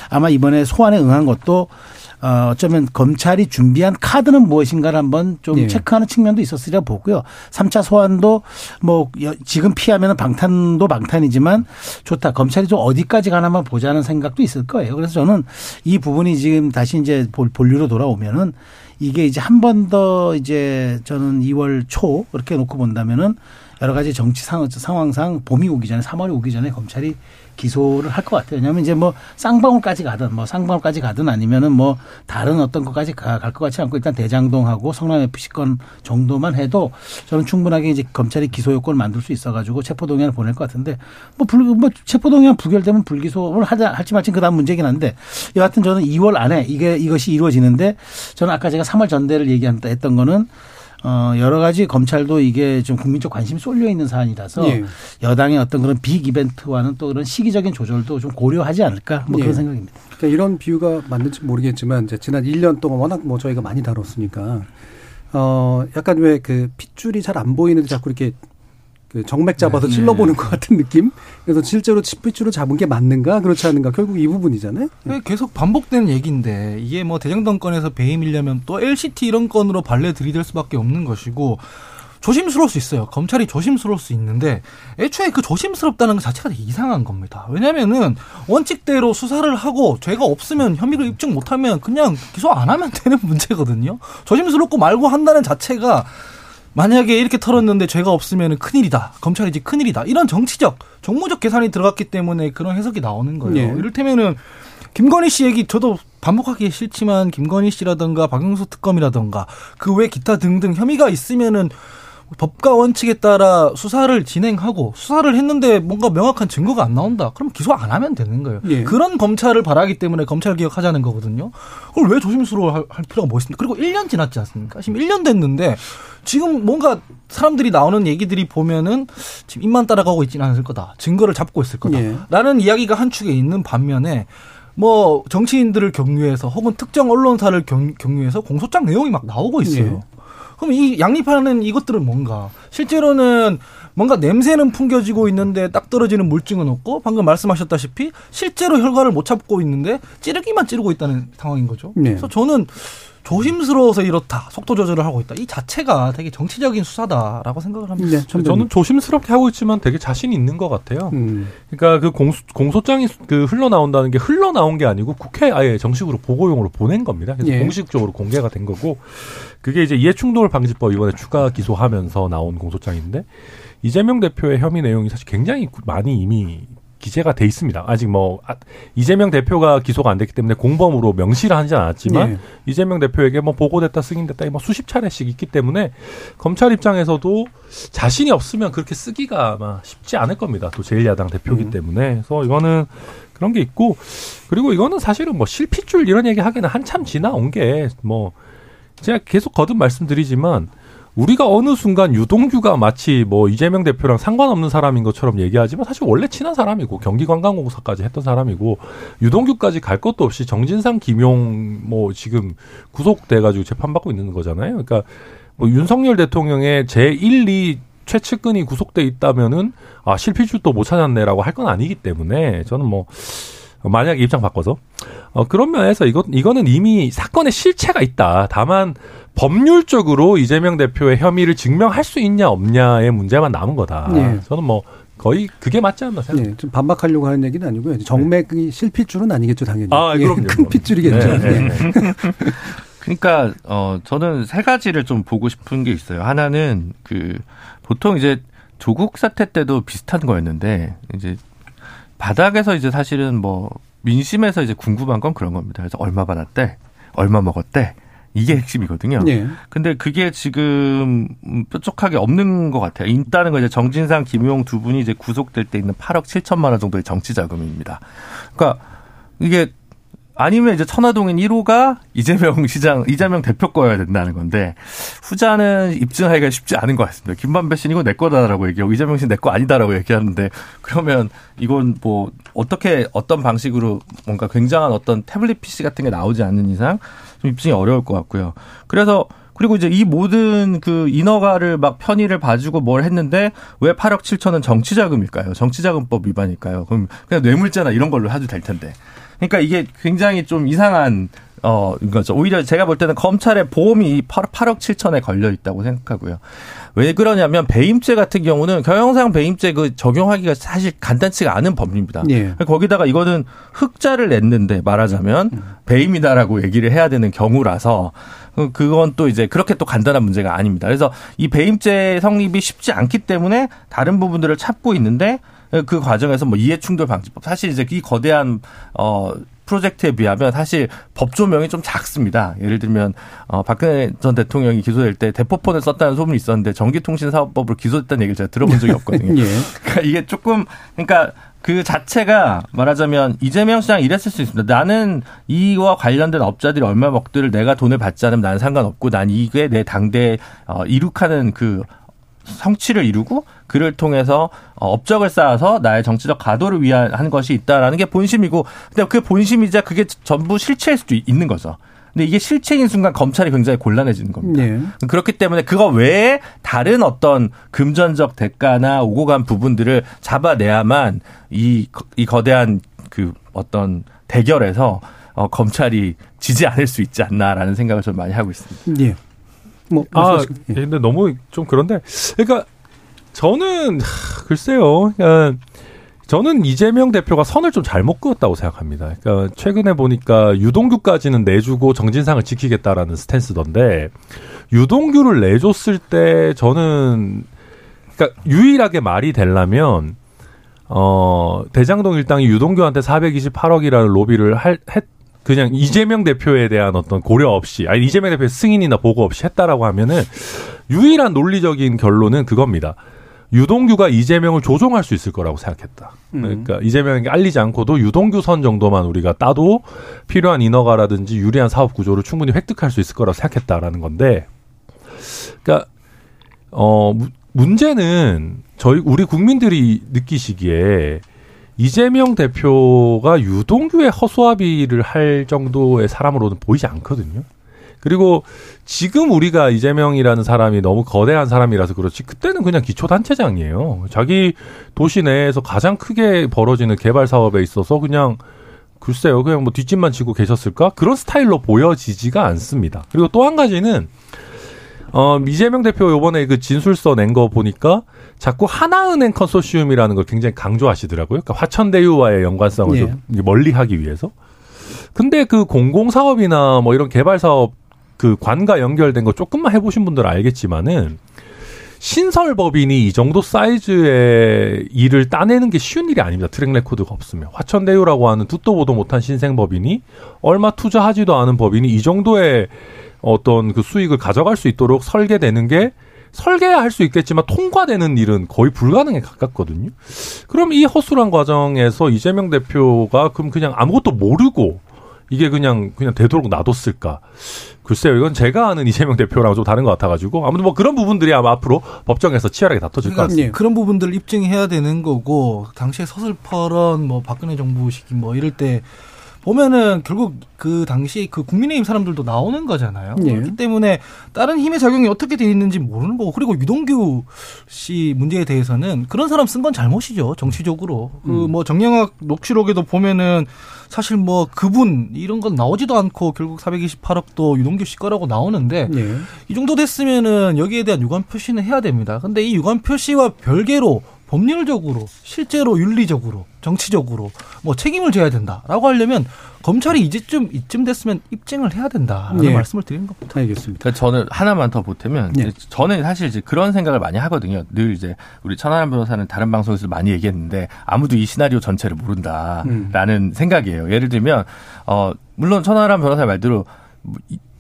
아마 이번에 소환에 응한 것도 어, 어쩌면 검찰이 준비한 카드는 무엇인가를 한번 좀 네. 체크하는 측면도 있었으리라 보고요. 3차 소환도 뭐 여- 지금 피하면 방탄도 방탄이지만 좋다. 검찰이 좀 어디까지 가나만 보자는 생각도 있을 거예요. 그래서 저는 이 부분이 지금 다시 이제 볼- 본류로 돌아오면은 이게 이제 한 번 더 이제 저는 2월 초 그렇게 놓고 본다면은 여러 가지 정치 상, 상황상 봄이 오기 전에 3월이 오기 전에 검찰이 기소를 할 것 같아요. 왜냐하면 이제 뭐 쌍방울까지 가든 뭐 쌍방울까지 가든 아니면은 뭐 다른 어떤 것까지 갈 것 같지 않고 일단 대장동하고 성남 FC 건 정도만 해도 저는 충분하게 이제 검찰이 기소 요건을 만들 수 있어가지고 체포동의안을 보낼 것 같은데 뭐, 불, 뭐 체포동의안 부결되면 불기소를 하자 할지 말지 그다음 문제긴 한데 여하튼 저는 2월 안에 이게 이것이 이루어지는데 저는 아까 제가 3월 전대를 얘기했던 거는 어, 여러 가지 검찰도 이게 좀 국민적 관심이 쏠려 있는 사안이라서 예. 여당의 어떤 그런 빅 이벤트와는 또 그런 시기적인 조절도 좀 고려하지 않을까 뭐 예. 그런 생각입니다. 그러니까 이런 비유가 맞는지 모르겠지만 이제 지난 1년 동안 워낙 뭐 저희가 많이 다뤘으니까 어 약간 왜 그 핏줄이 잘 안 보이는데 자꾸 이렇게 그 정맥 잡아서 네. 찔러보는 것 같은 느낌. 그래서 실제로 핏줄을 잡은 게 맞는가 그렇지 않은가 결국 이 부분이잖아요. 이게 계속 반복되는 얘기인데 이게 뭐 대장동 건에서 배임이려면 또 LCT 이런 건으로 발레 들이댈 수밖에 없는 것이고 조심스러울 수 있어요. 검찰이 조심스러울 수 있는데 애초에 그 조심스럽다는 것 자체가 되게 이상한 겁니다. 왜냐면은 원칙대로 수사를 하고 죄가 없으면 혐의를 입증 못하면 그냥 기소 안 하면 (laughs) 되는 문제거든요. 조심스럽고 말고 한다는 자체가 만약에 이렇게 털었는데 죄가 없으면 큰일이다. 검찰이지 큰일이다. 이런 정치적, 정무적 계산이 들어갔기 때문에 그런 해석이 나오는 거예요. 예. 이를테면은 김건희 씨 얘기 저도 반복하기 싫지만 김건희 씨라든가 박영수 특검이라든가 그 외 기타 등등 혐의가 있으면은 법과 원칙에 따라 수사를 진행하고 수사를 했는데 뭔가 명확한 증거가 안 나온다. 그럼 기소 안 하면 되는 거예요. 예. 그런 검찰을 바라기 때문에 검찰 개혁하자는 거거든요. 그걸 왜 조심스러워 할, 할 필요가 뭐 있습니까? 그리고 1년 지났지 않습니까? 지금 1년 됐는데 지금 뭔가 사람들이 나오는 얘기들이 보면은 지금 입만 따라가고 있지는 않을 거다. 증거를 잡고 있을 거다. 예. 라는 이야기가 한 축에 있는 반면에 뭐 정치인들을 경유해서 혹은 특정 언론사를 경, 경유해서 공소장 내용이 막 나오고 있어요. 예. 그럼 이 양립하는 이것들은 뭔가 실제로는 뭔가 냄새는 풍겨지고 있는데 딱 떨어지는 물증은 없고 방금 말씀하셨다시피 실제로 혈관을 못 잡고 있는데 찌르기만 찌르고 있다는 상황인 거죠. 네. 그래서 저는 조심스러워서 이렇다 속도 조절을 하고 있다 이 자체가 되게 정치적인 수사다라고 생각을 합니다. 네, 전 저는 조심스럽게 하고 있지만 되게 자신 있는 것 같아요. 음. 그러니까 그 공소, 공소장이 그 흘러나온다는 게 흘러나온 게 아니고 국회 아예 정식으로 보고용으로 보낸 겁니다. 그래서 예. 공식적으로 공개가 된 거고 그게 이제 이해충돌 방지법 이번에 추가 기소하면서 나온 공소장인데 이재명 대표의 혐의 내용이 사실 굉장히 많이 이미 기재가 돼 있습니다. 아직 뭐 아, 이재명 대표가 기소가 안 됐기 때문에 공범으로 명시를 하지 않았지만 예. 이재명 대표에게 뭐 보고됐다 승인됐다 뭐 수십 차례씩 있기 때문에 검찰 입장에서도 자신이 없으면 그렇게 쓰기가 아마 쉽지 않을 겁니다. 또 제1야당 대표기 음. 때문에 그래서 이거는 그런 게 있고 그리고 이거는 사실은 뭐 실핏줄 이런 얘기 하기는 한참 지나온 게 뭐 제가 계속 거듭 말씀드리지만 우리가 어느 순간 유동규가 마치 뭐 이재명 대표랑 상관없는 사람인 것처럼 얘기하지만 사실 원래 친한 사람이고 경기관광공사까지 했던 사람이고 유동규까지 갈 것도 없이 정진상 김용 뭐 지금 구속돼 가지고 재판받고 있는 거잖아요. 그러니까 뭐 윤석열 대통령의 제1, 2 최측근이 구속돼 있다면은 아 실필줄 또못 찾았네라고 할 건 아니기 때문에 저는 뭐 만약 입장 바꿔서 어 그런 면에서 이거 이거는 이미 사건의 실체가 있다. 다만 법률적으로 이재명 대표의 혐의를 증명할 수 있냐 없냐의 문제만 남은 거다. 예. 저는 뭐 거의 그게 맞지 않나 생각합니다. 네, 좀 반박하려고 하는 얘기는 아니고요. 정맥이 실핏줄은 아니겠죠, 당연히. 아, 예, 그럼요, 큰 그럼요. 핏줄이겠죠. 네, 예. 네, 네. (laughs) 그러니까 어 저는 세 가지를 좀 보고 싶은 게 있어요. 하나는 그 보통 이제 조국 사태 때도 비슷한 거였는데 이제 바닥에서 이제 사실은 뭐 민심에서 이제 궁금한 건 그런 겁니다. 그래서 얼마 받았대, 얼마 먹었대. 이게 핵심이거든요. 예. 근데 그게 지금 음, 뾰족하게 없는 것 같아요. 있다는 거 이제 정진상, 김용 두 분이 이제 구속될 때 있는 8억 7천만 원 정도의 정치 자금입니다. 그러니까 이게 아니면 이제 천화동인 1호가 이재명 시장, 이재명 대표 거여야 된다는 건데 후자는 입증하기가 쉽지 않은 것 같습니다. 김만배 씨는 이거 내 거다라고 얘기하고 이재명 씨는 내 거 아니다라고 얘기하는데 그러면 이건 뭐 어떻게 어떤 방식으로 뭔가 굉장한 어떤 태블릿 PC 같은 게 나오지 않는 이상 좀 입증이 어려울 것 같고요. 그래서 그리고 이제 이 모든 그 인허가를 막 편의를 봐주고 뭘 했는데 왜 8억 7천은 정치자금일까요? 정치자금법 위반일까요? 그럼 그냥 뇌물죄나 이런 걸로 해도 될 텐데. 그러니까 이게 굉장히 좀 이상한 어 이거죠. 오히려 제가 볼 때는 검찰의 보험이 이 8, 8억 7천에 걸려 있다고 생각하고요. 왜 그러냐면 배임죄 같은 경우는 경영상 배임죄 그 적용하기가 사실 간단치가 않은 법리입니다. 예. 거기다가 이거는 흑자를 냈는데 말하자면 배임이다라고 얘기를 해야 되는 경우라서 그- 그건 또 이제 그렇게 또 간단한 문제가 아닙니다. 그래서 이 배임죄 성립이 쉽지 않기 때문에 다른 부분들을 찾고 있는데 그 과정에서 뭐 이해충돌 방지법 사실 이제 이 거대한 어 프로젝트에 비하면 사실 법조명이 좀 작습니다. 예를 들면 어 박근혜 전 대통령이 기소될 때 대포폰을 썼다는 소문이 있었는데 전기통신사업법으로 기소됐다는 얘기를 제가 들어본 적이 (laughs) 없거든요. 예. 그러니까 이게 조금 그러니까 그 자체가 말하자면 이재명 시장 이랬을 수 있습니다. 나는 이와 관련된 업자들이 얼마 먹들을 내가 돈을 받지 않으면 난 상관없고 난 이게 내 당대 어 이룩하는 그 성취를 이루고 그를 통해서 어, 업적을 쌓아서 나의 정치적 가도를 위한 한 것이 있다라는 게 본심이고 근데 그 본심이자 그게 전부 실체일 수도 있는 거죠. 근데 이게 실체인 순간 검찰이 굉장히 곤란해지는 겁니다. 예. 그렇기 때문에 그거 외에 다른 어떤 금전적 대가나 오고 간 부분들을 잡아내야만 이, 거- 이 거대한 그 어떤 대결에서 어, 검찰이 지지 않을 수 있지 않나라는 생각을 좀 많이 하고 있습니다. 예. 뭐, 아, 말씀하시고. 예. 근데 너무 좀 그런데, 그러니까 저는 하, 글쎄요, 그러니까 저는 이재명 대표가 선을 좀 잘못 그었다고 생각합니다. 그러니까 최근에 보니까 유동규까지는 내주고 정진상을 지키겠다라는 스탠스던데 유동규를 내줬을 때 저는 그러니까 유일하게 말이 되려면 어 대장동 일당이 유동규한테 428억이라는 로비를 할 했, 그냥 이재명 대표에 대한 어떤 고려 없이 아니 이재명 대표의 승인이나 보고 없이 했다라고 하면은 유일한 논리적인 결론은 그겁니다. 유동규가 이재명을 조종할 수 있을 거라고 생각했다. 그러니까 이재명에게 알리지 않고도 유동규 선 정도만 우리가 따도 필요한 인허가라든지 유리한 사업 구조를 충분히 획득할 수 있을 거라고 생각했다라는 건데, 그러니까 어 무- 문제는 저희 우리 국민들이 느끼시기에 이재명 대표가 유동규의 허수아비를 할 정도의 사람으로는 보이지 않거든요. 그리고 지금 우리가 이재명이라는 사람이 너무 거대한 사람이라서 그렇지 그때는 그냥 기초단체장이에요. 자기 도시 내에서 가장 크게 벌어지는 개발 사업에 있어서 그냥 글쎄요 그냥 뭐 뒷짐만 지고 계셨을까 그런 스타일로 보여지지가 않습니다. 그리고 또 한 가지는 어 이재명 대표 요번에 그 진술서 낸 거 보니까 자꾸 하나은행 컨소시움이라는 걸 굉장히 강조하시더라고요. 그러니까 화천대유와의 연관성을 예. 좀 멀리하기 위해서. 근데 그 공공 사업이나 뭐 이런 개발 사업 그 관과 연결된 거 조금만 해보신 분들은 알겠지만은 신설 법인이 이 정도 사이즈의 일을 따내는 게 쉬운 일이 아닙니다. track record가 없으면. 화천대유라고 하는 듣도 보도 못한 신생 법인이 얼마 투자하지도 않은 법인이 이 정도의 어떤 그 수익을 가져갈 수 있도록 설계되는 게 설계야 할수 있겠지만 통과되는 일은 거의 불가능에 가깝거든요. 그럼 이 허술한 과정에서 이재명 대표가 그럼 그냥 아무것도 모르고 이게 그냥 그냥 되도록 놔뒀을까? 글쎄요, 이건 제가 아는 이재명 대표랑 좀 다른 것 같아가지고 아무튼 뭐 그런 부분들이 아마 앞으로 법정에서 치열하게 다퉈질 것 그러니까 같습니다. 예. 그런 부분들을 입증해야 되는 거고 당시에 서슬퍼런 뭐 박근혜 정부 시기 뭐 이럴 때 보면은 결국 그 당시 그 국민의힘 사람들도 나오는 거잖아요. 예. 그렇기 때문에 다른 힘의 작용이 어떻게 돼 있는지 모르는 거고 그리고 유동규 씨 문제에 대해서는 그런 사람 쓴 건 잘못이죠 정치적으로 그뭐 정영학 녹취록에도 보면은 사실 뭐 그분 이런 건 나오지도 않고 결국 428억도 유동규 씨 거라고 나오는데 예. 이 정도 됐으면은 여기에 대한 유감 표시는 해야 됩니다. 근데 이 유감 표시와 별개로 법률적으로, 실제로 윤리적으로, 정치적으로 뭐 책임을 져야 된다라고 하려면 검찰이 이제쯤 이쯤 됐으면 입증을 해야 된다라는 예. 말씀을 드리는 겁니다. 알겠습니다. 그러니까 저는 하나만 더 보태면 네. 이제 저는 사실 이제 그런 생각을 많이 하거든요. 늘 이제 우리 천하람 변호사는 다른 방송에서 많이 얘기했는데 아무도 이 시나리오 전체를 모른다라는 생각이에요. 예를 들면 어 물론 천하람 변호사 말대로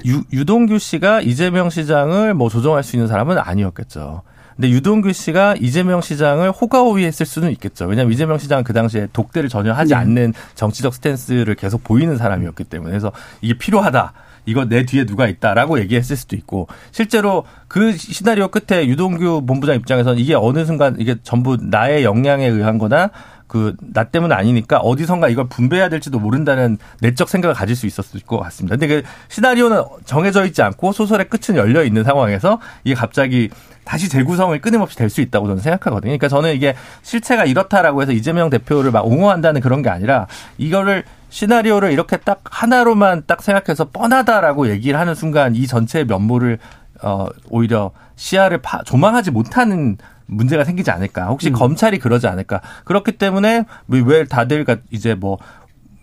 유, 유동규 씨가 이재명 시장을 뭐 조정할 수 있는 사람은 아니었겠죠. 근데 유동규 씨가 이재명 시장을 호가호위했을 수는 있겠죠. 왜냐하면 이재명 시장은 그 당시에 독대를 전혀 하지 네. 않는 정치적 스탠스를 계속 보이는 사람이었기 때문에 그래서 이게 필요하다. 이거 내 뒤에 누가 있다라고 얘기했을 수도 있고 실제로 그 시나리오 끝에 유동규 본부장 입장에서는 이게 어느 순간 이게 전부 나의 역량에 의한 거나 그나 때문 아니니까 어디선가 이걸 분배해야 될지도 모른다는 내적 생각을 가질 수 있었을 것 같습니다. 근데 그 시나리오는 정해져 있지 않고 소설의 끝은 열려 있는 상황에서 이게 갑자기 다시 재구성을 끊임없이 될 수 있다고 저는 생각하거든요. 그러니까 저는 이게 실체가 이렇다라고 해서 이재명 대표를 막 옹호한다는 그런 게 아니라 이거를 시나리오를 이렇게 딱 하나로만 딱 생각해서 뻔하다라고 얘기를 하는 순간 이 전체의 면모를 어 오히려 시야를 파, 조망하지 못하는 문제가 생기지 않을까. 혹시 검찰이 그러지 않을까. 그렇기 때문에 왜 다들 가- 이제 뭐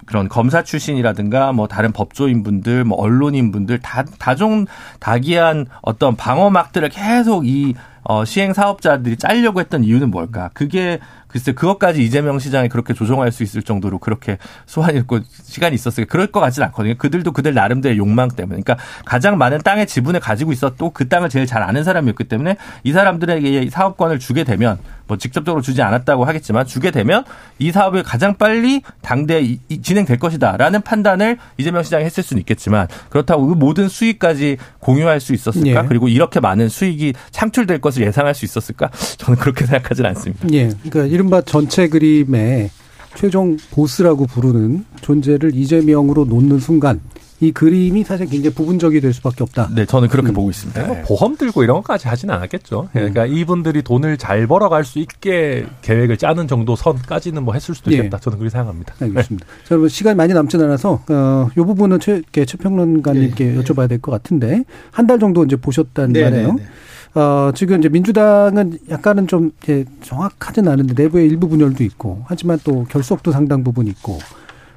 그런 검사 출신이라든가 뭐 다른 법조인 분들, 뭐 언론인 분들 다 다종 다기한 어떤 방어막들을 계속 이 어, 시행 사업자들이 짤려고 했던 이유는 뭘까? 그게 글쎄 그것까지 이재명 시장이 그렇게 조정할 수 있을 정도로 그렇게 소환이 있고 시간이 있었으니까 그럴 것 같지는 않거든요. 그들도 그들 나름대로의 욕망 때문에. 그러니까 가장 많은 땅의 지분을 가지고 있었고 그 땅을 제일 잘 아는 사람이었기 때문에 이 사람들에게 이 사업권을 주게 되면 뭐 직접적으로 주지 않았다고 하겠지만 주게 되면 이 사업이 가장 빨리 당대에 이- 이- 진행될 것이다라는 판단을 이재명 시장이 했을 수는 있겠지만 그렇다고 그 모든 수익까지 공유할 수 있었을까? 예. 그리고 이렇게 많은 수익이 창출될 것을 예상할 수 있었을까? 저는 그렇게 생각하지는 않습니다. 예. 그러니까 이른바 전체 그림의 최종 보스라고 부르는 존재를 이재명으로 놓는 순간 이 그림이 사실 굉장히 부분적이 될 수밖에 없다. 네, 저는 그렇게 음. 보고 있습니다. 뭐 네. 보험 들고 이런 것까지 하진 않았겠죠. 그러니까 이분들이 돈을 잘 벌어갈 수 있게 계획을 짜는 정도 선까지는 뭐 했을 수도 예. 있겠다. 저는 그렇게 생각합니다. 알겠습니다. 자, 여러분 시간이 많이 남진 않아서 어, 이 부분은 최, 이렇게 최평론가님께 여쭤봐야 될 것 같은데 한 달 정도 이제 보셨단 네, 말이에요. 네, 네. 어, 지금 이제 민주당은 약간은 좀 이제 정확하진 않은데 내부에 일부 분열도 있고 하지만 또 결속도 상당 부분 있고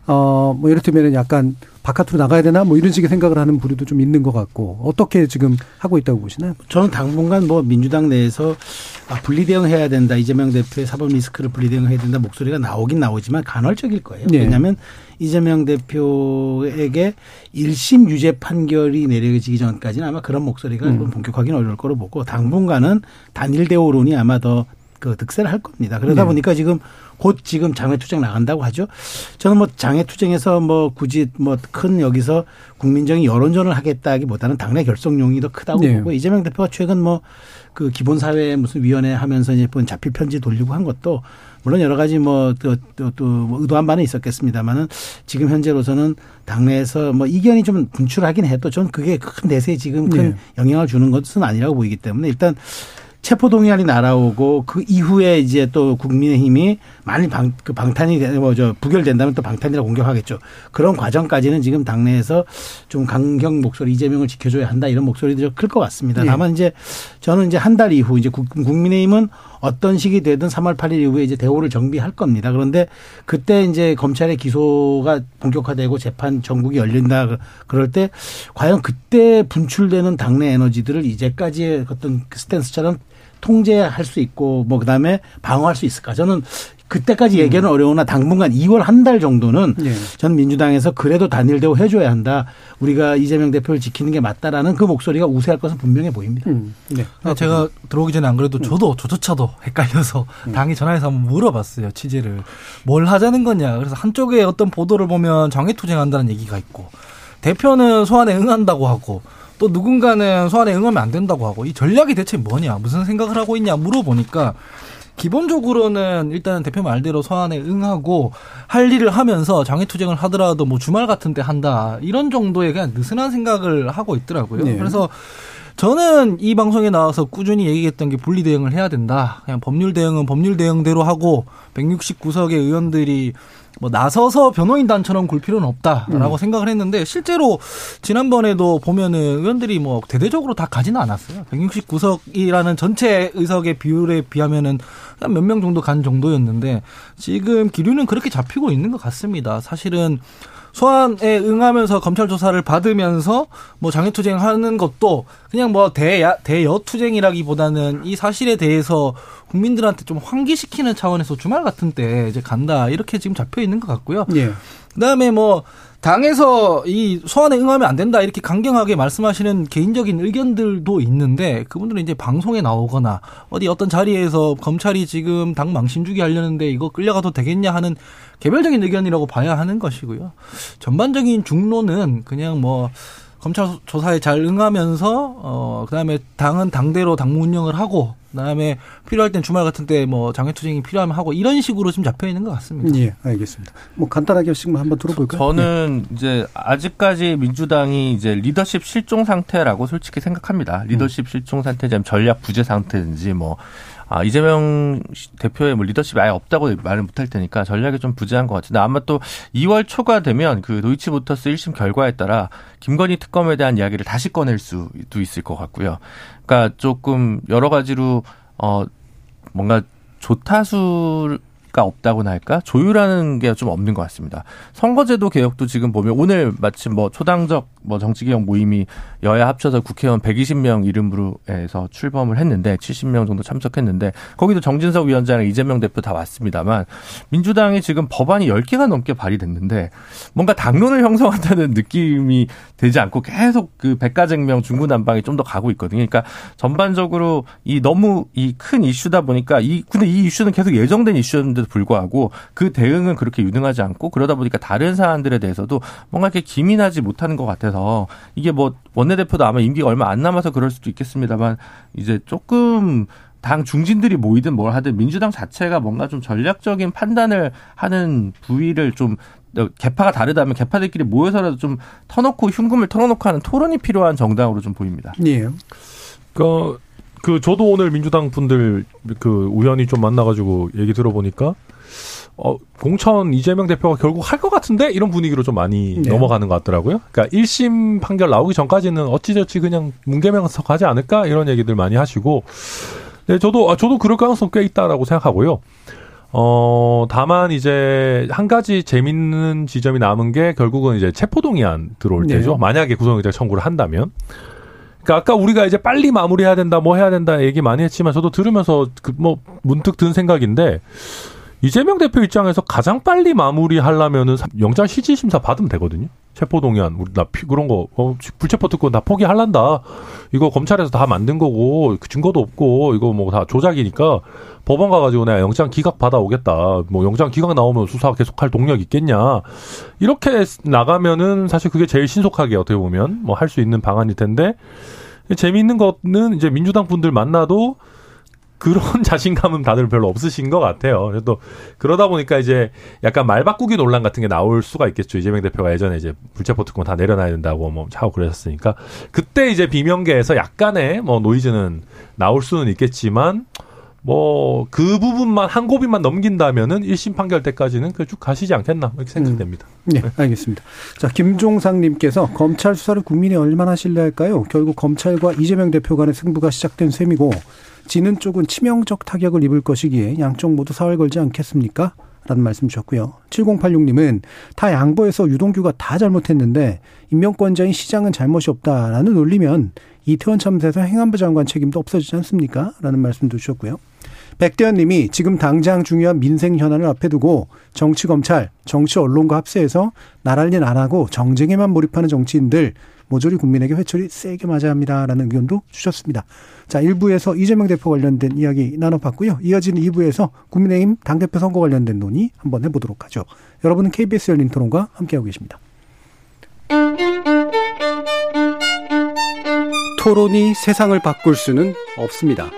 어, 뭐 이를테면은 약간 바깥으로 나가야 되나 뭐 이런 식의 생각을 하는 부류도 좀 있는 것 같고 어떻게 지금 하고 있다고 보시나요? 저는 당분간 뭐 민주당 내에서 아, 분리대응해야 된다 이재명 대표의 사법 리스크를 분리대응해야 된다 목소리가 나오긴 나오지만 간헐적일 거예요. 네. 왜냐하면 이재명 대표에게 1심 유죄 판결이 내려지기 전까지는 아마 그런 목소리가 음. 본격화하기는 어려울 거로 보고 당분간은 단일 대오론이 아마 더 그 득세를 할 겁니다. 그러다 네. 보니까 지금 곧 지금 장외투쟁 나간다고 하죠. 저는 뭐 장외투쟁에서 뭐 굳이 뭐 큰 여기서 국민적인 여론전을 하겠다기보다는 당내 결속용이 더 크다고 네. 보고 이재명 대표가 최근 뭐 그 기본사회 무슨 위원회 하면서 이제 본 자필 편지 돌리고 한 것도 물론 여러 가지 뭐또또 뭐 의도한 바는 있었겠습니다만은 지금 현재로서는 당내에서 뭐 이견이 좀 분출하긴 해도 전 그게 큰 대세에 지금 큰 네. 영향을 주는 것은 아니라고 보이기 때문에 일단 체포동의안이 날아오고 그 이후에 이제 또 국민의힘이 만일 방, 그 방탄이, 되- 뭐, 저, 부결된다면 또 방탄이라 공격하겠죠. 그런 과정까지는 지금 당내에서 좀 강경 목소리, 이재명을 지켜줘야 한다 이런 목소리들이 클것 같습니다. 예. 다만 이제 저는 이제 한 달 이후 이제 국- 국민의힘은 어떤 식이 되든 3월 8일 이후에 이제 대오를 정비할 겁니다. 그런데 그때 이제 검찰의 기소가 본격화되고 재판 전국이 열린다 그- 그럴 때 과연 그때 분출되는 당내 에너지들을 이제까지의 어떤 그 스탠스처럼 통제할 수 있고 뭐 그다음에 방어할 수 있을까? 저는 그때까지 얘기는 어려우나 당분간 2월 한 달 정도는 네. 저는 민주당에서 그래도 단일대우 해줘야 한다. 우리가 이재명 대표를 지키는 게 맞다라는 그 목소리가 우세할 것은 분명해 보입니다. 음. 네. 아, 제가 들어오기 전에 안 그래도 저도 저조차도 헷갈려서 음. 당이 전화해서 한번 물어봤어요 취재를 뭘 하자는 거냐 그래서 한쪽에 어떤 보도를 보면 장외투쟁한다는 얘기가 있고 대표는 소환에 응한다고 하고 또 누군가는 소환에 응하면 안 된다고 하고 이 전략이 대체 뭐냐 무슨 생각을 하고 있냐 물어보니까 기본적으로는 일단 대표 말대로 소환에 응하고 할 일을 하면서 장외투쟁을 하더라도 뭐 주말 같은 때 한다 이런 정도의 그냥 느슨한 생각을 하고 있더라고요. 네. 그래서 저는 이 방송에 나와서 꾸준히 얘기했던 게 분리 대응을 해야 된다. 그냥 법률 대응은 법률 대응대로 하고 169석의 의원들이 뭐 나서서 변호인단처럼 굴 필요는 없다라고 생각을 했는데 실제로 지난번에도 보면은 의원들이 뭐 대대적으로 다 가지는 않았어요. 169석이라는 전체 의석의 비율에 비하면은 몇 명 정도 간 정도였는데 지금 기류는 그렇게 잡히고 있는 것 같습니다. 사실은 소환에 응하면서 검찰 조사를 받으면서 뭐 장애투쟁하는 것도 그냥 뭐 대야 대여투쟁이라기보다는 이 사실에 대해서 국민들한테 좀 환기시키는 차원에서 주말 같은 때 이제 간다 이렇게 지금 잡혀 있는 것 같고요. 예. 그다음에 뭐 당에서 이 소환에 응하면 안 된다 이렇게 강경하게 말씀하시는 개인적인 의견들도 있는데 그분들은 이제 방송에 나오거나 어디 어떤 자리에서 검찰이 지금 당 망신 주기 하려는데 이거 끌려가도 되겠냐 하는 개별적인 의견이라고 봐야 하는 것이고요. 전반적인 중론은 그냥 뭐 검찰 조사에 잘 응하면서 어 그다음에 당은 당대로 당무 운영을 하고 그다음에 필요할 땐 주말 같은 때 뭐 장외투쟁이 필요하면 하고 이런 식으로 좀 잡혀 있는 것 같습니다. 예, 알겠습니다. 뭐 간단하게씩만 한번 들어볼까요? 저는 이제 아직까지 민주당이 이제 리더십 실종 상태라고 솔직히 생각합니다. 리더십 실종 상태인지 전략 부재 상태인지 뭐 아, 이재명 대표의 뭐 리더십이 아예 없다고 말을 못할 테니까 전략이 좀 부재한 것 같은데 아마 또 2월 초가 되면 그 도이치모터스 1심 결과에 따라 김건희 특검에 대한 이야기를 다시 꺼낼 수도 있을 것 같고요. 그러니까 조금 여러 가지로 어 뭔가 조타수 가 없다고나 할까 조율하는 게 좀 없는 것 같습니다. 선거제도 개혁도 지금 보면 오늘 마침 뭐 초당적 뭐 정치개혁 모임이 여야 합쳐서 국회의원 120명 이름으로 해서 출범을 했는데 70명 정도 참석했는데 거기도 정진석 위원장이랑 이재명 대표 다 왔습니다만 민주당이 지금 법안이 10개가 넘게 발의됐는데 뭔가 당론을 형성한다는 느낌이 되지 않고 계속 그 백가쟁명 중구난방이 좀 더 가고 있거든요. 그러니까 전반적으로 이 너무 이 큰 이슈다 보니까 이 근데 이 이슈는 계속 예정된 이슈였는데도 불구하고 그 대응은 그렇게 유능하지 않고 그러다 보니까 다른 사안들에 대해서도 뭔가 이렇게 기민하지 못하는 것 같아 서 이게 뭐 원내대표도 아마 임기가 얼마 안 남아서 그럴 수도 있겠습니다만 이제 조금 당 중진들이 모이든 뭘 하든 민주당 자체가 뭔가 좀 전략적인 판단을 하는 부위를 좀 개파가 다르다면 개파들끼리 모여서라도 좀 터놓고 흉금을 털어놓고 하는 토론이 필요한 정당으로 좀 보입니다. 예. 그, 그 저도 오늘 민주당 분들 그 우연히 좀 만나가지고 얘기 들어보니까 어, 공천 이재명 대표가 결국 할 것 같은데 이런 분위기로 좀 많이 네. 넘어가는 것 같더라고요. 그러니까 1심 판결 나오기 전까지는 어찌저찌 그냥 문개명서 가지 않을까 이런 얘기들 많이 하시고 네, 저도 아, 저도 그럴 가능성 꽤 있다라고 생각하고요. 어, 다만 이제 한 가지 재밌는 지점이 남은 게 결국은 이제 체포동의안 들어올 네. 때죠. 만약에 구속영장 청구를 한다면. 그러니까 아까 우리가 이제 빨리 마무리해야 된다, 뭐 해야 된다 얘기 많이 했지만 저도 들으면서 그 뭐 문득 든 생각인데 이재명 대표 입장에서 가장 빨리 마무리하려면은 영장 실질 심사 받으면 되거든요. 체포 동의안 우리 나 피- 그런 거 어, 불체포 특권 다 포기할란다. 이거 검찰에서 다 만든 거고 그 증거도 없고 이거 뭐 다 조작이니까 법원 가가지고 내가 영장 기각 받아오겠다. 뭐 영장 기각 나오면 수사 계속할 동력 있겠냐. 이렇게 나가면은 사실 그게 제일 신속하게 어떻게 보면 뭐 할 수 있는 방안일 텐데 재미있는 거는 이제 민주당 분들 만나도 그런 (laughs) 자신감은 다들 별로 없으신 것 같아요. 그래서 또 그러다 보니까 이제 약간 말 바꾸기 논란 같은 게 나올 수가 있겠죠. 이재명 대표가 예전에 이제 불체포 특권 다 내려놔야 된다고 뭐 하고 그러셨으니까 그때 이제 비명계에서 약간의 뭐 노이즈는 나올 수는 있겠지만 뭐 그 부분만 한 고비만 넘긴다면은 1심 판결 때까지는 그쭉 가시지 않겠나 이렇게 생각됩니다. 네, 알겠습니다. 자, 김종상님께서 검찰 수사를 국민이 얼마나 신뢰할까요? 결국 검찰과 이재명 대표 간의 승부가 시작된 셈이고, 지는 쪽은 치명적 타격을 입을 것이기에 양쪽 모두 사활 걸지 않겠습니까? 라는 말씀 주셨고요. 7086님은 다 양보해서 유동규가 다 잘못했는데 임명권자인 시장은 잘못이 없다라는 논리면 이태원 참사에서 행안부 장관 책임도 없어지지 않습니까? 라는 말씀도 주셨고요. 백대현 님이 지금 당장 중요한 민생 현안을 앞에 두고 정치 검찰, 정치 언론과 합세해서 나랄 일 안 하고 정쟁에만 몰입하는 정치인들 모조리 국민에게 회초리 세게 맞아야 합니다라는 의견도 주셨습니다. 자, 1부에서 이재명 대표 관련된 이야기 나눠봤고요. 이어지는 2부에서 국민의힘 당대표 선거 관련된 논의 한번 해보도록 하죠. 여러분은 KBS 열린 토론과 함께하고 계십니다. 토론이 세상을 바꿀 수는 없습니다.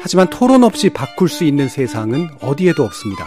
하지만 토론 없이 바꿀 수 있는 세상은 어디에도 없습니다.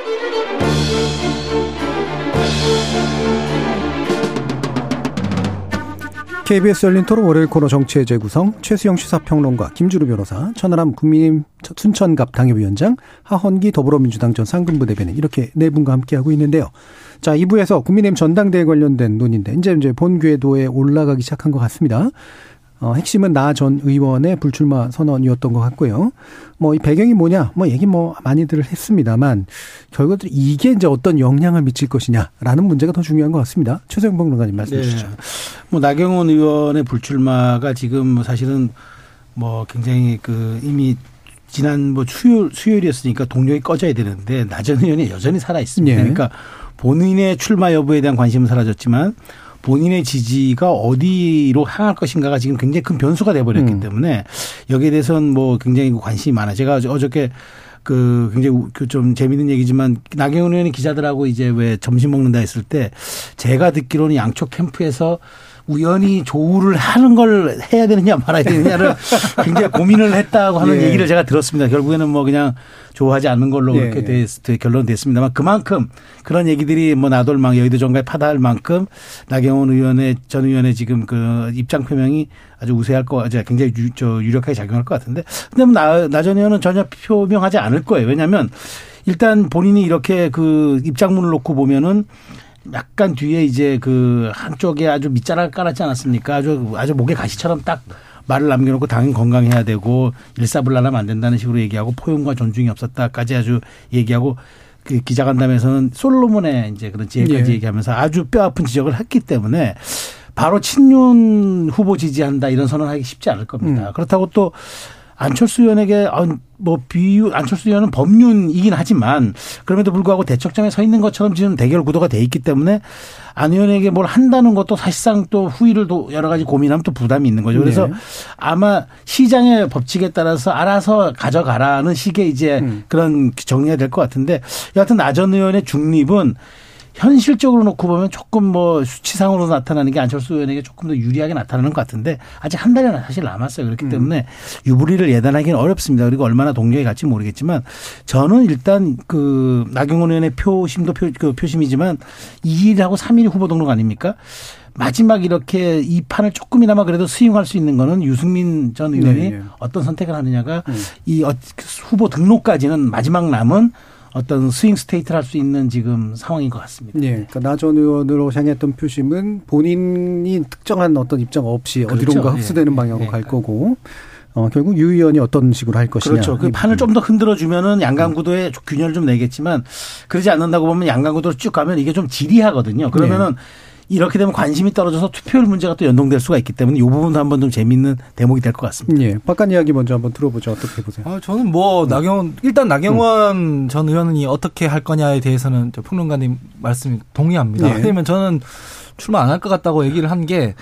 KBS 열린 토론 월요일 코너 정치의 재구성 최수영 시사평론가 김주루 변호사 천하람 국민의힘 순천갑 당협위원장 하헌기 더불어민주당 전 상근부 대변인 이렇게 네 분과 함께하고 있는데요. 자 2부에서 국민의힘 전당대회 관련된 논의인데 이제 이제 본 궤도에 올라가기 시작한 것 같습니다. 어, 핵심은 나 전 의원의 불출마 선언이었던 것 같고요. 뭐 이 배경이 뭐냐, 뭐 얘기 뭐 많이들 했습니다만 결과적으로 이게 이제 어떤 영향을 미칠 것이냐라는 문제가 더 중요한 것 같습니다. 최소영 평론가님 말씀 주시죠. 뭐 나경원 의원의 불출마가 지금 뭐 사실은 뭐 굉장히 그 이미 지난 뭐 수요일 수요일이었으니까 동력이 꺼져야 되는데 나전 의원이 여전히 살아 있습니다. 예. 그러니까 본인의 출마 여부에 대한 관심은 사라졌지만 본인의 지지가 어디로 향할 것인가가 지금 굉장히 큰 변수가 돼버렸기 음. 때문에 여기에 대해서는 뭐 굉장히 관심이 많아. 제가 어저- 어저께 그 굉장히 그좀 재밌는 얘기지만 나경원 의원이 기자들하고 이제 왜 점심 먹는다 했을 때 제가 듣기로는 양쪽 캠프에서 우연히 조우를 하는 걸 해야 되느냐 말아야 되느냐를 (laughs) 굉장히 고민을 했다고 하는 예. 얘기를 제가 들었습니다. 결국에는 뭐 그냥 조우하지 않는 걸로 예. 그렇게 됐, 결론됐습니다만 그만큼 그런 얘기들이 뭐 나돌망 여의도 정가에 파다할 만큼 나경원 의원의 전 의원의 지금 그 입장 표명이 아주 우세할 거, 이제 굉장히 유, 저 유력하게 작용할 것 같은데. 근데 뭐 나, 나전 의원은 전혀 표명하지 않을 거예요. 왜냐하면 일단 본인이 이렇게 그 입장문을 놓고 보면은 약간 뒤에 이제 그 한쪽에 아주 밑자락을 깔았지 않았습니까? 아주 아주 목에 가시처럼 딱 말을 남겨놓고 당연 건강해야 되고 일사불란하면 안 된다는 식으로 얘기하고 포용과 존중이 없었다까지 아주 얘기하고 그 기자간담회에서는 솔로몬의 이제 그런 지혜까지 예. 얘기하면서 아주 뼈 아픈 지적을 했기 때문에 바로 친윤 후보 지지한다 이런 선언하기 쉽지 않을 겁니다. 음. 그렇다고 또 안철수 의원에게 아, 뭐 비유 안철수 의원은 법륜이긴 하지만 그럼에도 불구하고 대척점에 서 있는 것처럼 지금 대결 구도가 돼 있기 때문에 안 의원에게 뭘 한다는 것도 사실상 또 후위를 또 여러 가지 고민하면 또 부담이 있는 거죠. 그래서 네. 아마 시장의 법칙에 따라서 알아서 가져가라는 식의 이제 음. 그런 정리가 될 것 같은데 여하튼 나 전 의원의 중립은 현실적으로 놓고 보면 조금 뭐 수치상으로 나타나는 게 안철수 의원에게 조금 더 유리하게 나타나는 것 같은데 아직 한 달이나 사실 남았어요. 그렇기 때문에 유불리를 예단하기는 어렵습니다. 그리고 얼마나 동력이 갈지 모르겠지만 저는 일단 그 나경원 의원의 표심도 표, 그 표심이지만 2일하고 3일 후보 등록 아닙니까? 마지막 이렇게 이 판을 조금이나마 그래도 수용할 수 있는 거는 유승민 전 의원이 네, 네. 어떤 선택을 하느냐가 이 어- 후보 등록까지는 마지막 남은 어떤 swing state를 할 수 있는 지금 상황인 것 같습니다. 예, 그러니까 나전 의원으로 향했던 표심은 본인이 특정한 어떤 입장 없이 그렇죠. 어디론가 예. 흡수되는 방향으로 예. 갈 거고, 어, 결국 유 의원이 어떤 식으로 할 것이냐. 그렇죠. 그이 판을. 좀 더 흔들어 주면은 양강구도에 균열을 좀 내겠지만 그러지 않는다고 보면 양강구도로 쭉 가면 이게 좀 지리하거든요. 그러면은 이렇게 되면 관심이 떨어져서 투표율 문제가 또 연동될 수가 있기 때문에 이 부분도 한번 좀 재미있는 대목이 될 것 같습니다. 예, 바깥 이야기 먼저 한번 들어보죠. 어떻게 보세요? 아, 저는 뭐 나경 일단 나경원 전 의원이 어떻게 할 거냐에 대해서는 저 평론가님 말씀 동의합니다. 네. 왜냐면 저는 출마 안 할 것 같다고 얘기를 한 게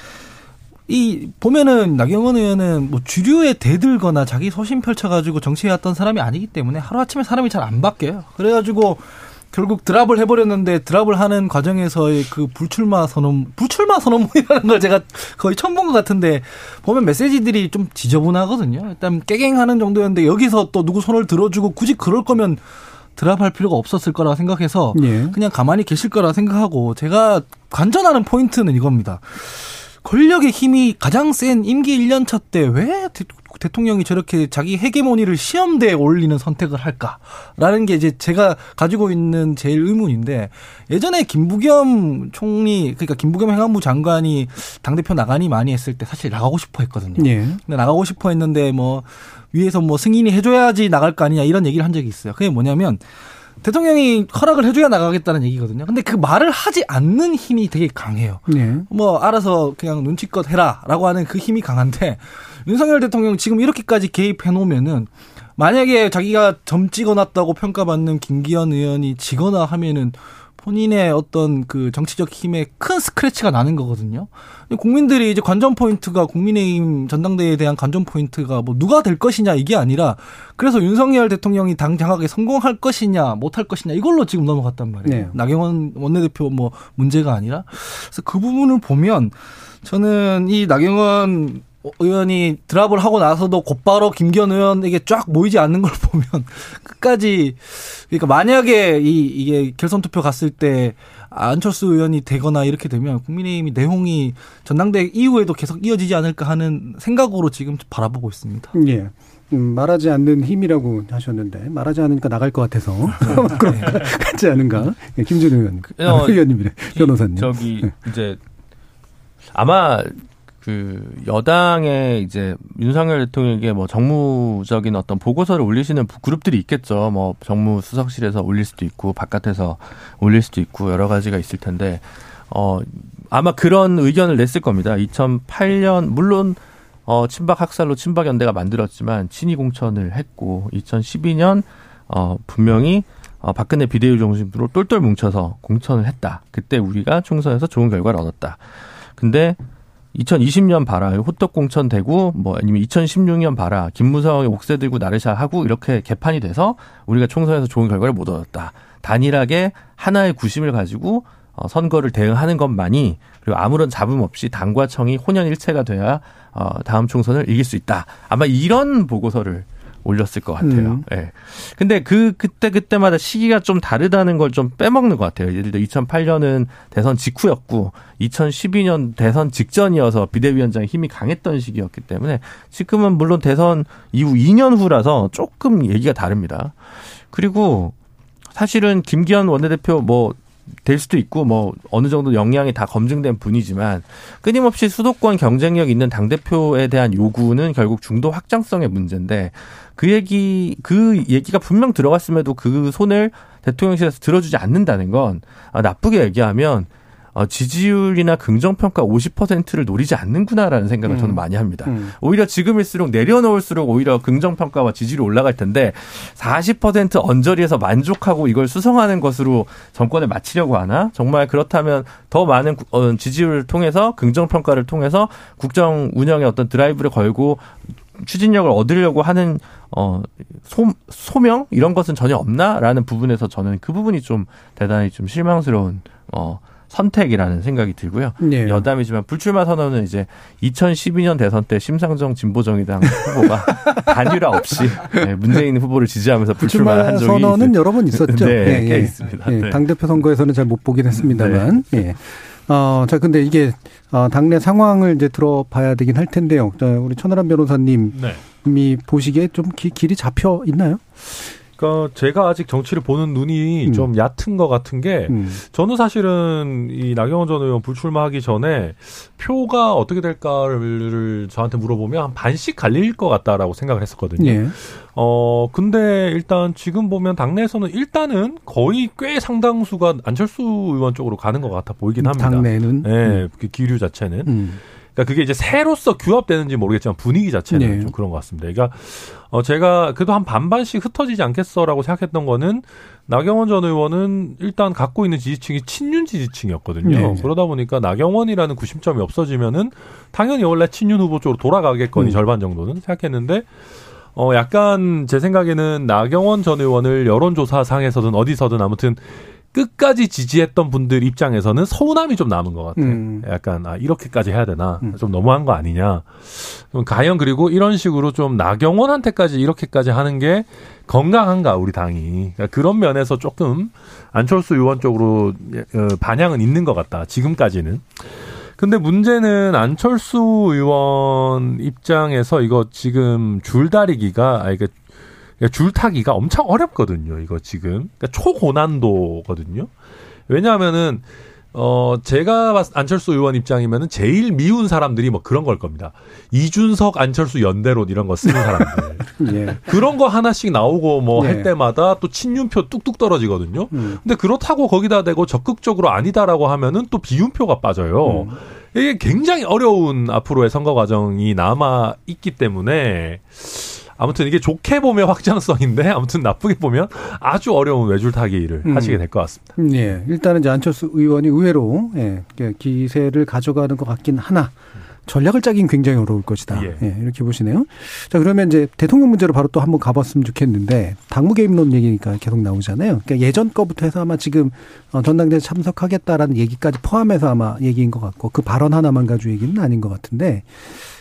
이 보면은 나경원 의원은 뭐 주류에 대들거나 자기 소신 펼쳐가지고 정치해 왔던 사람이 아니기 때문에 하루 아침에 사람이 잘 안 바뀌어요. 그래가지고 결국 드랍을 해버렸는데 드랍을 하는 과정에서의 그 불출마 선언, 불출마 선언문이라는 걸 제가 거의 처음 본 것 같은데 보면 메시지들이 좀 지저분하거든요. 일단 깨갱하는 정도였는데 여기서 또 누구 손을 들어주고 굳이 그럴 거면 드랍할 필요가 없었을 거라 생각해서 예. 그냥 가만히 계실 거라 생각하고 제가 관전하는 포인트는 이겁니다. 권력의 힘이 가장 센 임기 1년차 때 왜 대통령이 저렇게 자기 헤게모니를 시험대에 올리는 선택을 할까라는 게 이제 제가 가지고 있는 제일 의문인데 예전에 김부겸 총리 그러니까 김부겸 행안부 장관이 당 대표 나가니 많이 했을 때 사실 나가고 싶어 했거든요. 예. 근데 나가고 싶어 했는데 뭐 위에서 뭐 승인이 해줘야지 나갈 거 아니냐 이런 얘기를 한 적이 있어요. 그게 뭐냐면 대통령이 허락을 해줘야 나가겠다는 얘기거든요. 근데 그 말을 하지 않는 힘이 되게 강해요. 예. 뭐 알아서 그냥 눈치껏 해라라고 하는 그 힘이 강한데 윤석열 대통령 지금 이렇게까지 개입해 놓으면은 만약에 자기가 점 찍어놨다고 평가받는 김기현 의원이 지거나 하면은 본인의 어떤 그 정치적 힘에 큰 스크래치가 나는 거거든요. 국민들이 이제 관전 포인트가 국민의힘 전당대회에 대한 관전 포인트가 뭐 누가 될 것이냐 이게 아니라 그래서 윤석열 대통령이 당 장악에 성공할 것이냐 못할 것이냐 이걸로 지금 넘어갔단 말이에요. 네. 나경원 원내대표 뭐 문제가 아니라 그래서 그 부분을 보면 저는 이 나경원 의원이 드랍을 하고 나서도 곧바로 김기현 의원에게 쫙 모이지 않는 걸 (laughs) 보면 끝까지 그러니까 만약에 이 이게 결선 투표 갔을 때 안철수 의원이 되거나 이렇게 되면 국민의힘이 내홍이 전당대 이후에도 계속 이어지지 않을까 하는 생각으로 지금 바라보고 있습니다. 예. 음, 말하지 않는 힘이라고 하셨는데 말하지 않으니까 나갈 것 같아서 (laughs) 그런 것 같지 않은가? 예, 김준 의원, 아, 어, (laughs) 의원님이래 변호사님. 저기 네. 이제 아마 그 여당의 이제 윤석열 대통령에게 뭐 정무적인 어떤 보고서를 올리시는 그룹들이 있겠죠. 뭐 정무 수석실에서 올릴 수도 있고 바깥에서 올릴 수도 있고 여러 가지가 있을 텐데 어 아마 그런 의견을 냈을 겁니다. 2008년 물론 어 친박 학살로 친박 연대가 만들었지만 친위 공천을 했고 2012년 어 분명히 어, 박근혜 비대위 중심으로 똘똘 뭉쳐서 공천을 했다. 그때 우리가 총선에서 좋은 결과를 얻었다. 근데 2020년 봐라. 호떡 공천 되고 뭐 아니면 2016년 봐라. 김무성이 옥새 들고 나르샤 하고 이렇게 개판이 돼서 우리가 총선에서 좋은 결과를 못 얻었다. 단일하게 하나의 구심을 가지고 어, 선거를 대응하는 것만이 그리고 아무런 잡음 없이 당과 청이 혼연일체가 돼야 어, 다음 총선을 이길 수 있다. 아마 이런 보고서를 올렸을 것 같아요. 음. 예. 근데 그 그때 그때마다 시기가 좀 다르다는 걸 좀 빼먹는 것 같아요. 예를 들어 2008년은 대선 직후였고 2012년 대선 직전이어서 비대위원장의 힘이 강했던 시기였기 때문에 지금은 물론 대선 이후 2년 후라서 조금 얘기가 다릅니다. 그리고 사실은 김기현 원내대표 뭐 될 수도 있고 뭐 어느 정도 역량이 다 검증된 분이지만 끊임없이 수도권 경쟁력 있는 당 대표에 대한 요구는 결국 중도 확장성의 문제인데 그 얘기 그 얘기가 분명 들어갔음에도 그 손을 대통령실에서 들어주지 않는다는 건 아, 나쁘게 얘기하면 어, 지지율이나 긍정평가 50%를 노리지 않는구나라는 생각을 저는 많이 합니다. 음. 오히려 지금일수록 내려놓을수록 오히려 긍정평가와 지지율이 올라갈 텐데 40% 언저리에서 만족하고 이걸 수성하는 것으로 정권을 마치려고 하나? 정말 그렇다면 더 많은 구- 어, 지지율을 통해서 긍정평가를 통해서 국정 운영에 어떤 드라이브를 걸고 추진력을 얻으려고 하는 어 소, 소명 이런 것은 전혀 없나라는 부분에서 저는 그 부분이 좀 대단히 좀 실망스러운 어 선택이라는 생각이 들고요. 네. 여담이지만 불출마 선언은 이제 2012년 대선 때 심상정 진보정의당 후보가 (laughs) 단일화 없이 네, 문재인 후보를 지지하면서 불출마를 한 적이 선언은 여러 번 있었죠. 네, 꽤 있습니다. 네. 당대표 선거에서는 잘 못 보긴 했습니다만. 예. 어, 자, 근데 이게, 어, 당내 상황을 이제 들어봐야 되긴 할 텐데요. 자, 우리 천하람 변호사님 이 네. 보시기에 좀 기, 길이 잡혀 있나요? 그러니까 제가 아직 정치를 보는 눈이 음. 좀 얕은 것 같은 게 음. 저는 사실은 이 나경원 전 의원 불출마하기 전에 표가 어떻게 될까를 저한테 물어보면 한 반씩 갈릴 것 같다라고 생각을 했었거든요. 예. 어 근데 일단 지금 보면 당내에서는 일단은 거의 꽤 상당수가 안철수 의원 쪽으로 가는 것 같아 보이긴 합니다. 당내는. 예, 그 기류 자체는. 음. 그러니까 그게 이제 새로서 규합되는지 모르겠지만 분위기 자체는 네. 좀 그런 것 같습니다. 그러니까 어 제가 그래도 한 반반씩 흩어지지 않겠어라고 생각했던 거는 나경원 전 의원은 일단 갖고 있는 지지층이 친윤 지지층이었거든요. 네. 그러다 보니까 나경원이라는 구심점이 없어지면은 당연히 원래 친윤 후보 쪽으로 돌아가겠거니 음. 절반 정도는 생각했는데 어 약간 제 생각에는 나경원 전 의원을 여론조사상에서든 어디서든 아무튼 끝까지 지지했던 분들 입장에서는 서운함이 좀 남은 것 같아요. 음. 약간 아 이렇게까지 해야 되나 음. 좀 너무한 거 아니냐. 좀 과연 그리고 이런 식으로 좀 나경원한테까지 이렇게까지 하는 게 건강한가 우리 당이 그러니까 그런 면에서 조금 안철수 의원 쪽으로 예, 어, 반향은 있는 것 같다. 지금까지는. 근데 문제는 안철수 의원 입장에서 이거 지금 줄다리기가 아 이게 그러니까 줄타기가 엄청 어렵거든요. 이거 지금 그러니까 초고난도거든요. 왜냐하면은 어 제가 봤 안철수 의원 입장이면은 제일 미운 사람들이 뭐 그런 걸 겁니다. 이준석 안철수 연대론 이런 거 쓰는 사람들 (laughs) 예. 그런 거 하나씩 나오고 뭐할 네. 때마다 또 친윤표 뚝뚝 떨어지거든요. 음. 근데 그렇다고 거기다 대고 적극적으로 아니다라고 하면은 또 비윤표가 빠져요. 음. 이게 굉장히 어려운 앞으로의 선거 과정이 남아 있기 때문에 아무튼 이게 좋게 보면 확장성인데 아무튼 나쁘게 보면 아주 어려운 외줄타기를 음. 하시게 될 것 같습니다. 예. 일단은 이제 안철수 의원이 의외로 예, 기세를 가져가는 것 같긴 하나 전략을 짜긴 굉장히 어려울 것이다. 예. 예. 이렇게 보시네요. 자, 그러면 이제 대통령 문제로 바로 또 한번 가봤으면 좋겠는데 당무 개입론 얘기니까 계속 나오잖아요. 그러니까 예전 거부터 해서 아마 지금 어, 전당대회 참석하겠다라는 얘기까지 포함해서 아마 얘기인 것 같고 그 발언 하나만 가지고 얘기는 아닌 것 같은데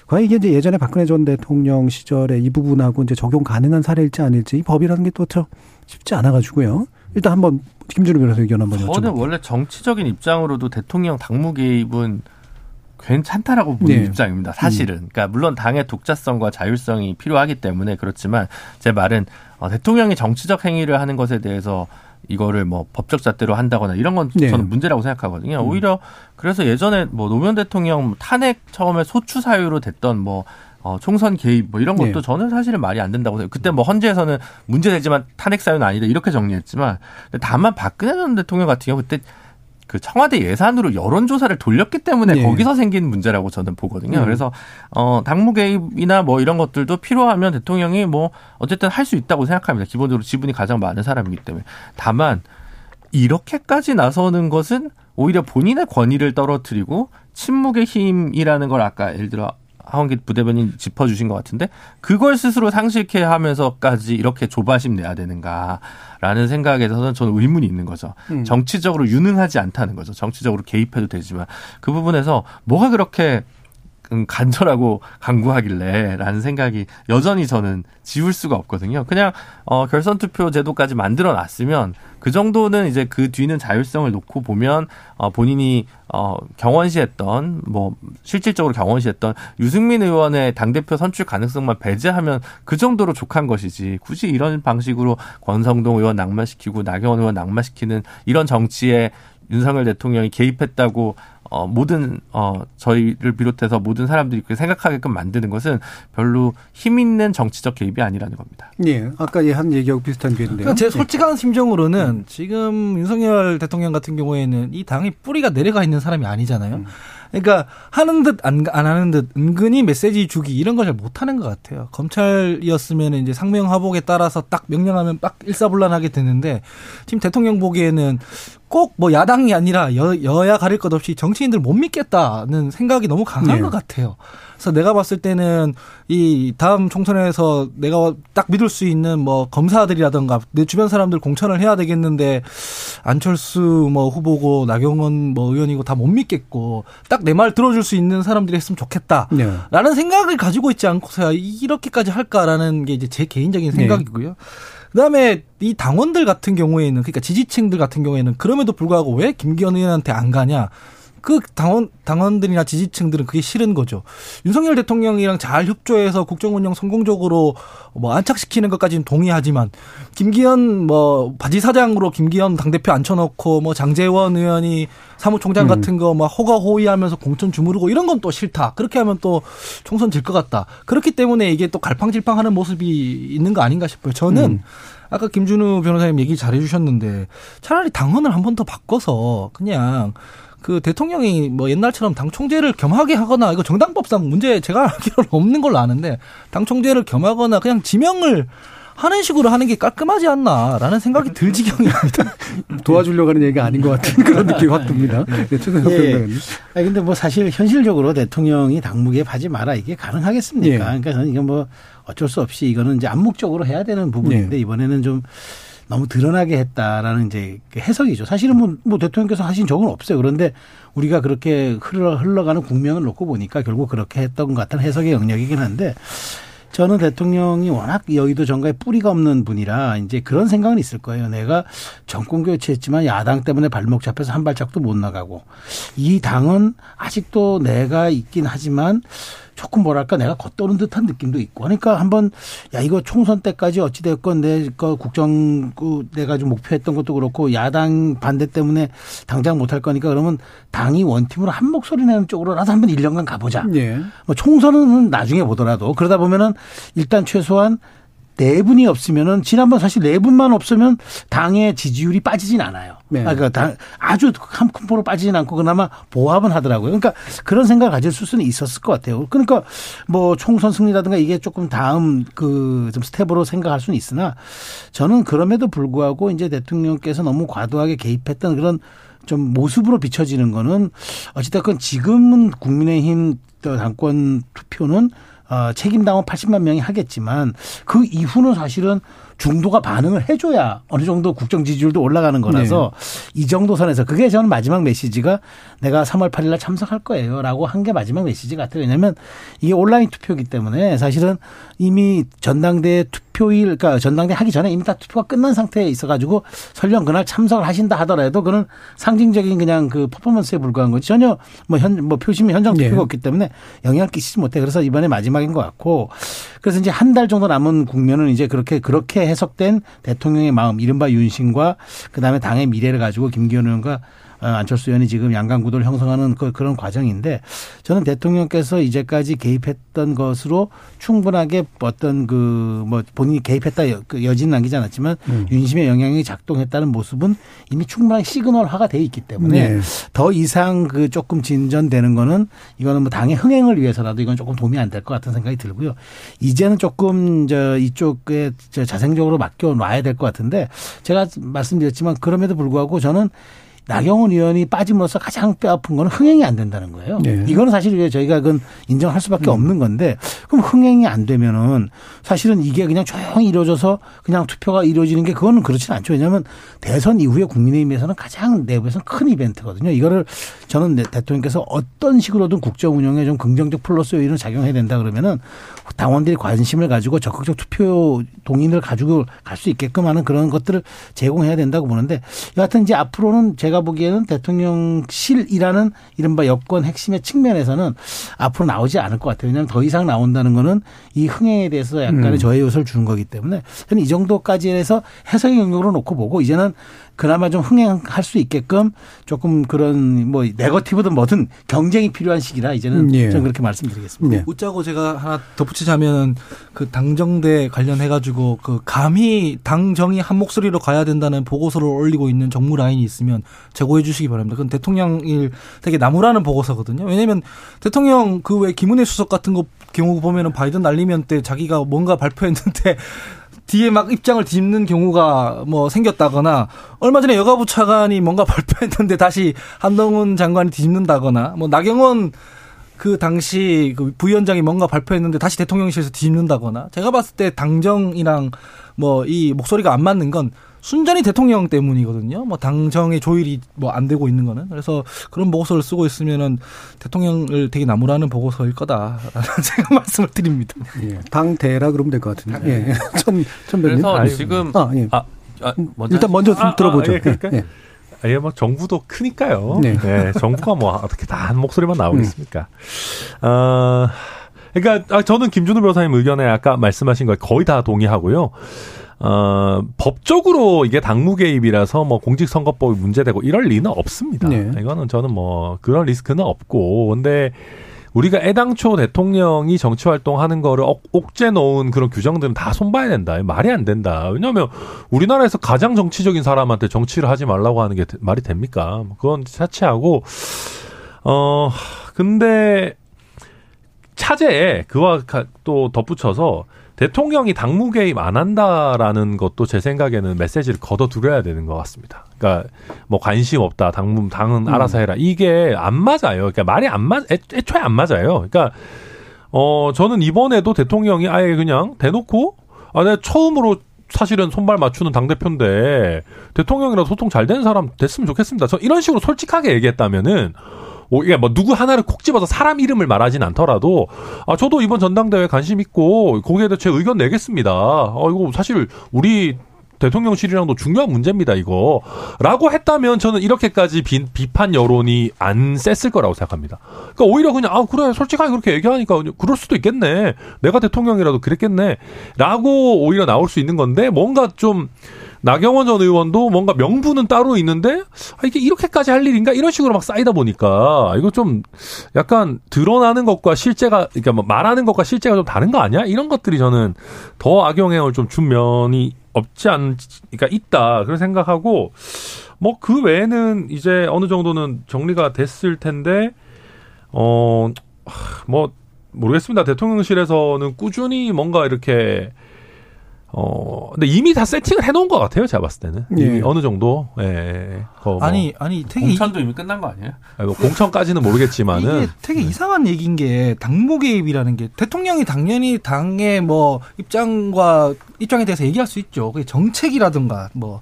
과연 이게 이제 예전에 박근혜 전 대통령 시절에 이 부분하고 이제 적용 가능한 사례일지 아닐지 이 법이라는 게또참 쉽지 않아가지고요. 일단 한번 김준우 변호사 의견 한번 저는 여쭤볼게요. 원래 정치적인 입장으로도 대통령 당무 개입은 괜찮다라고 보는 네. 입장입니다. 사실은. 그러니까 물론 당의 독자성과 자율성이 필요하기 때문에 그렇지만 제 말은 어, 대통령이 정치적 행위를 하는 것에 대해서 이거를 뭐 법적 잣대로 한다거나 이런 건 네. 저는 문제라고 생각하거든요. 음. 오히려 그래서 예전에 뭐 노무현 대통령 탄핵 처음에 소추 사유로 됐던 뭐 어, 총선 개입 뭐 이런 것도 네. 저는 사실은 말이 안 된다고 생각해요. 그때 뭐 헌재에서는 문제되지만 탄핵 사유는 아니다 이렇게 정리했지만 다만 박근혜 전 대통령 같은 경우 그때 그 청와대 예산으로 여론조사를 돌렸기 때문에 네. 거기서 생긴 문제라고 저는 보거든요. 음. 그래서 어 당무 개입이나 뭐 이런 것들도 필요하면 대통령이 뭐 어쨌든 할 수 있다고 생각합니다. 기본적으로 지분이 가장 많은 사람이기 때문에 다만 이렇게까지 나서는 것은 오히려 본인의 권위를 떨어뜨리고 침묵의 힘이라는 걸 아까 예를 들어 하원기 부대변인 짚어주신 것 같은데 그걸 스스로 상실케 하면서까지 이렇게 조바심 내야 되는가라는 생각에 대해서는 저는 의문이 있는 거죠. 음. 정치적으로 유능하지 않다는 거죠. 정치적으로 개입해도 되지만 그 부분에서 뭐가 그렇게 음, 간절하고 강구하길래라는 생각이 여전히 저는 지울 수가 없거든요. 그냥 어, 결선 투표 제도까지 만들어 놨으면 그 정도는 이제 그 뒤는 자율성을 놓고 보면 어, 본인이 어, 경원시했던 뭐 실질적으로 경원시했던 유승민 의원의 당 대표 선출 가능성만 배제하면 그 정도로 족한 것이지 굳이 이런 방식으로 권성동 의원 낙마시키고 나경원 의원 낙마시키는 이런 정치에 윤석열 대통령이 개입했다고 어 모든 어 저희를 비롯해서 모든 사람들이 그렇게 생각하게끔 만드는 것은 별로 힘 있는 정치적 개입이 아니라는 겁니다. 예. 아까 예, 한 얘기하고 비슷한 게 있는데요. 그러니까 제 예. 솔직한 심정으로는 지금 윤석열 대통령 같은 경우에는 이 당의 뿌리가 내려가 있는 사람이 아니잖아요. 음. 그러니까 하는 듯안 안 하는 듯 은근히 메시지 주기 이런 걸 잘 못하는 것 같아요. 검찰이었으면 이제 상명하복에 따라서 딱 명령하면 딱 일사불란하게 되는데 지금 대통령 보기에는 꼭 뭐 야당이 아니라 여, 여야 가릴 것 없이 정치인들 못 믿겠다는 생각이 너무 강한 네. 것 같아요. 그래서 내가 봤을 때는 이 다음 총선에서 내가 딱 믿을 수 있는 뭐 검사들이라든가 내 주변 사람들 공천을 해야 되겠는데 안철수 뭐 후보고 나경원 뭐 의원이고 다 못 믿겠고 딱 내 말 들어줄 수 있는 사람들이 했으면 좋겠다. 네. 라는 생각을 가지고 있지 않고서야 이렇게까지 할까라는 게 이제 제 개인적인 생각이고요. 그다음에 이 당원들 같은 경우에는 그러니까 지지층들 같은 경우에는 그럼에도 불구하고 왜 김기현 의원한테 안 가냐? 그 당원 당원들이나 지지층들은 그게 싫은 거죠. 윤석열 대통령이랑 잘 협조해서 국정 운영 성공적으로 뭐 안착시키는 것까지는 동의하지만 김기현 뭐 바지 사장으로 김기현 당 대표 앉혀놓고 뭐 장재원 의원이 사무총장 음. 같은 거 막 호가호위하면서 공천 주무르고 이런 건 또 싫다. 그렇게 하면 또 총선 질 것 같다. 그렇기 때문에 이게 또 갈팡질팡하는 모습이 있는 거 아닌가 싶어요. 저는 음. 아까 김준우 변호사님 얘기 잘 해 주셨는데 차라리 당헌을 한 번 더 바꿔서 그냥 그 대통령이 뭐 옛날처럼 당 총재를 겸하게 하거나 이거 정당법상 문제 제가 (laughs) 알기로는 없는 걸로 아는데 당 총재를 겸하거나 그냥 지명을 하는 식으로 하는 게 깔끔하지 않나라는 생각이 들 지경입니다. (laughs) 도와주려고 하는 얘기가 아닌 것 같은 그런 느낌이 확 듭니다. 네, 최근에 예. 평론가님. 아니 근데 뭐 사실 현실적으로 대통령이 당무기에 파지 마라 이게 가능하겠습니까? 예. 그러니까 저는 이건 뭐 어쩔 수 없이 이거는 이제 암묵적으로 해야 되는 부분인데 예. 이번에는 좀 너무 드러나게 했다라는 이제 그 해석이죠. 사실은 뭐, 뭐 대통령께서 하신 적은 없어요. 그런데 우리가 그렇게 흘러, 흘러가는 국면을 놓고 보니까 결국 그렇게 했던 것 같은 해석의 영역이긴 한데 저는 대통령이 워낙 여의도 정가에 뿌리가 없는 분이라 이제 그런 생각은 있을 거예요. 내가 정권 교체했지만 야당 때문에 발목 잡혀서 한 발짝도 못 나가고 이 당은 아직도 내가 있긴 하지만 조금 뭐랄까 내가 겉도는 듯한 느낌도 있고 그러니까 한번 야 이거 총선 때까지 어찌 됐건 내거 국정 그 내가 좀 목표했던 것도 그렇고 야당 반대 때문에 당장 못할 거니까 그러면 당이 원팀으로 한 목소리 내는 쪽으로라도 한번 1년간 가보자. 예. 뭐 총선은 나중에 보더라도 그러다 보면은 일단 최소한 네 분이 없으면은 지난번 사실 네 분만 없으면 당의 지지율이 빠지진 않아요. 네. 아, 그러니까 당 아주 한 큰 포로 빠지진 않고 그나마 보합은 하더라고요. 그러니까 그런 생각을 가질 수는 있었을 것 같아요. 그러니까 뭐 총선 승리라든가 이게 조금 다음 그 좀 스텝으로 생각할 수는 있으나 저는 그럼에도 불구하고 이제 대통령께서 너무 과도하게 개입했던 그런 좀 모습으로 비춰지는 거는 어찌됐건 지금은 국민의힘 당권 투표는 어, 책임당원 80만 명이 하겠지만 그 이후는 사실은 중도가 반응을 해줘야 어느 정도 국정 지지율도 올라가는 거라서 이 정도 선에서 그게 저는 마지막 메시지가 내가 3월 8일 날 참석할 거예요라고 한 게 마지막 메시지 같아요. 왜냐하면 이게 온라인 투표기 때문에 사실은 이미 전당대 투표일 그러니까 전당대 하기 전에 이미 다 투표가 끝난 상태에 있어가지고 설령 그날 참석을 하신다 하더라도 그는 상징적인 그냥 그 퍼포먼스에 불과한 거지 전혀 뭐 현뭐 표심이 현장 투표가 네. 없기 때문에 영향을 끼치지 못해 그래서 이번에 마지막인 것 같고 그래서 이제 한 달 정도 남은 국면은 이제 그렇게 그렇게 해석된 대통령의 마음 이른바 윤심과 그다음에 당의 미래를 가지고 김기현 의원과 어, 안철수 의원이 지금 양강 구도를 형성하는 그, 그런 과정인데 저는 대통령께서 이제까지 개입했던 것으로 충분하게 어떤 그 뭐 본인이 개입했다 여- 그 여지는 남기지 않았지만 음. 윤심의 영향이 작동했다는 모습은 이미 충분하게 시그널화가 돼 있기 때문에 네. 더 이상 그 조금 진전되는 거는 이거는 뭐 당의 흥행을 위해서라도 이건 조금 도움이 안 될 것 같은 생각이 들고요. 이제는 조금 저 이쪽에 저 자생적으로 맡겨 놔야 될 것 같은데 제가 말씀드렸지만 그럼에도 불구하고 저는 나경원 의원이 빠짐으로써 가장 뼈아픈 거는 흥행이 안 된다는 거예요. 네. 이거는 사실 저희가 그건 인정할 수밖에 없는 건데 그럼 흥행이 안 되면은 사실은 이게 그냥 조용히 이루어져서 그냥 투표가 이루어지는 게 그거는 그렇지는 않죠. 왜냐하면 대선 이후에 국민의힘에서는 가장 내부에서는 큰 이벤트거든요. 이거를 저는 내- 대통령께서 어떤 식으로든 국정 운영에 좀 긍정적 플러스 요인을 작용해야 된다 그러면은 당원들이 관심을 가지고 적극적 투표 동인을 가지고 갈 수 있게끔 하는 그런 것들을 제공해야 된다고 보는데 여하튼 이제 앞으로는 제가 보기에는 대통령실이라는 이른바 여권 핵심의 측면에서는 앞으로 나오지 않을 것 같아요. 왜냐하면 더 이상 나온다는 거는 이 흥행에 대해서 약간의 음. 저해 요소를 주는 거기 때문에 저는 이 정도까지 해서 해석의 영역으로 놓고 보고 이제는 그나마 좀 흥행할 수 있게끔 조금 그런 뭐 네거티브든 뭐든 경쟁이 필요한 시기라 이제는 음, 예. 좀 그렇게 말씀드리겠습니다. 네. 웃자고 제가 하나 덧붙이자면 그 당정대 관련해 가지고 그 감히 당정이 한 목소리로 가야 된다는 보고서를 올리고 있는 정무 라인이 있으면 제고해 주시기 바랍니다. 그건 대통령일 되게 나무라는 보고서거든요. 왜냐면 대통령 그외 김은혜 수석 같은 거 경우 보면은 바이든 날리면 때 자기가 뭔가 발표했는데 뒤에 막 입장을 뒤집는 경우가 뭐 생겼다거나 얼마 전에 여가부 차관이 뭔가 (laughs) 발표했는데 다시 한동훈 장관이 뒤집는다거나 뭐 나경원 그 당시 그 부위원장이 뭔가 발표했는데 다시 대통령실에서 뒤집는다거나 제가 봤을 때 당정이랑 뭐 이 목소리가 안 맞는 건 순전히 대통령 때문이거든요. 뭐 당정의 조율이 뭐 안 되고 있는 거는 그래서 그런 보고서를 쓰고 있으면은 대통령을 되게 나무라는 보고서일 거다라는 (laughs) 제가 말씀을 드립니다. 예. 당 대라 그러면 될 것 같은데. 예. (laughs) 천, 천변님. 그래서 지금 아, 예. 아, 아, 먼저 일단 먼저 좀 아, 아, 들어보죠. 예, 그러니까. 예. 예, 뭐 정부도 크니까요. 네. 네. 정부가 뭐 어떻게 다 한 목소리만 나오겠습니까? 어, 그러니까 아, 저는 김준우 변호사님 의견에 아까 말씀하신 거 거의 다 동의하고요. 어, 법적으로 이게 당무 개입이라서 뭐 공직선거법이 문제되고 이럴 리는 없습니다. 네. 이거는 저는 뭐 그런 리스크는 없고. 근데 우리가 애당초 대통령이 정치 활동하는 거를 억, 옥죄 놓은 그런 규정들은 다 손봐야 된다. 말이 안 된다. 왜냐하면 우리나라에서 가장 정치적인 사람한테 정치를 하지 말라고 하는 게 되- 말이 됩니까? 뭐 그건 차치하고 어 근데 차제에 그와 가- 또 덧붙여서 대통령이 당무 개입 안 한다라는 것도 제 생각에는 메시지를 걷어두려야 되는 것 같습니다. 그러니까 뭐 관심 없다, 당무 당은 알아서 해라 이게 안 맞아요. 그러니까 말이 안 맞, 애, 애초에 안 맞아요. 그러니까 어 저는 이번에도 대통령이 아예 그냥 대놓고 아 내가 처음으로 사실은 손발 맞추는 당 대표인데 대통령이랑 소통 잘 되는 사람 됐으면 좋겠습니다. 저 이런 식으로 솔직하게 얘기했다면은 뭐 이게 뭐 누구 하나를 콕 집어서 사람 이름을 말하진 않더라도 아 저도 이번 전당대회 관심 있고 거기에 대해 제 의견 내겠습니다. 어 이거 사실 우리 대통령실이랑도 중요한 문제입니다, 이거. 라고 했다면 저는 이렇게까지 비, 비판 여론이 안 셌을 거라고 생각합니다. 그러니까 오히려 그냥, 아, 그래, 솔직하게 그렇게 얘기하니까 그럴 수도 있겠네. 내가 대통령이라도 그랬겠네. 라고 오히려 나올 수 있는 건데, 뭔가 좀, 나경원 전 의원도 뭔가 명분은 따로 있는데, 아, 이게 이렇게까지 할 일인가? 이런 식으로 막 쌓이다 보니까, 이거 좀 약간 드러나는 것과 실제가, 그러니까 뭐 말하는 것과 실제가 좀 다른 거 아니야? 이런 것들이 저는 더 악영향을 좀 준 면이 없지 않, 그러니까 있다. 그런 생각하고, 뭐 그 외에는 이제 어느 정도는 정리가 됐을 텐데, 어, 하, 뭐, 모르겠습니다. 대통령실에서는 꾸준히 뭔가 이렇게, 어, 근데 이미 다 세팅을 해놓은 것 같아요. 제가 봤을 때는. 이미 예. 어느 정도, 예. 거 뭐, 아니 아니 되게 이- 공천도 이 미 끝난 거 아니에요? 아니, 뭐 공천까지는 모르겠지만은. 이게 되게 이상한 얘기인 게 당무 개입이라는 게 대통령이 당연히 당의 뭐 입장과 입장에 대해서 얘기할 수 있죠. 그게 정책이라든가 뭐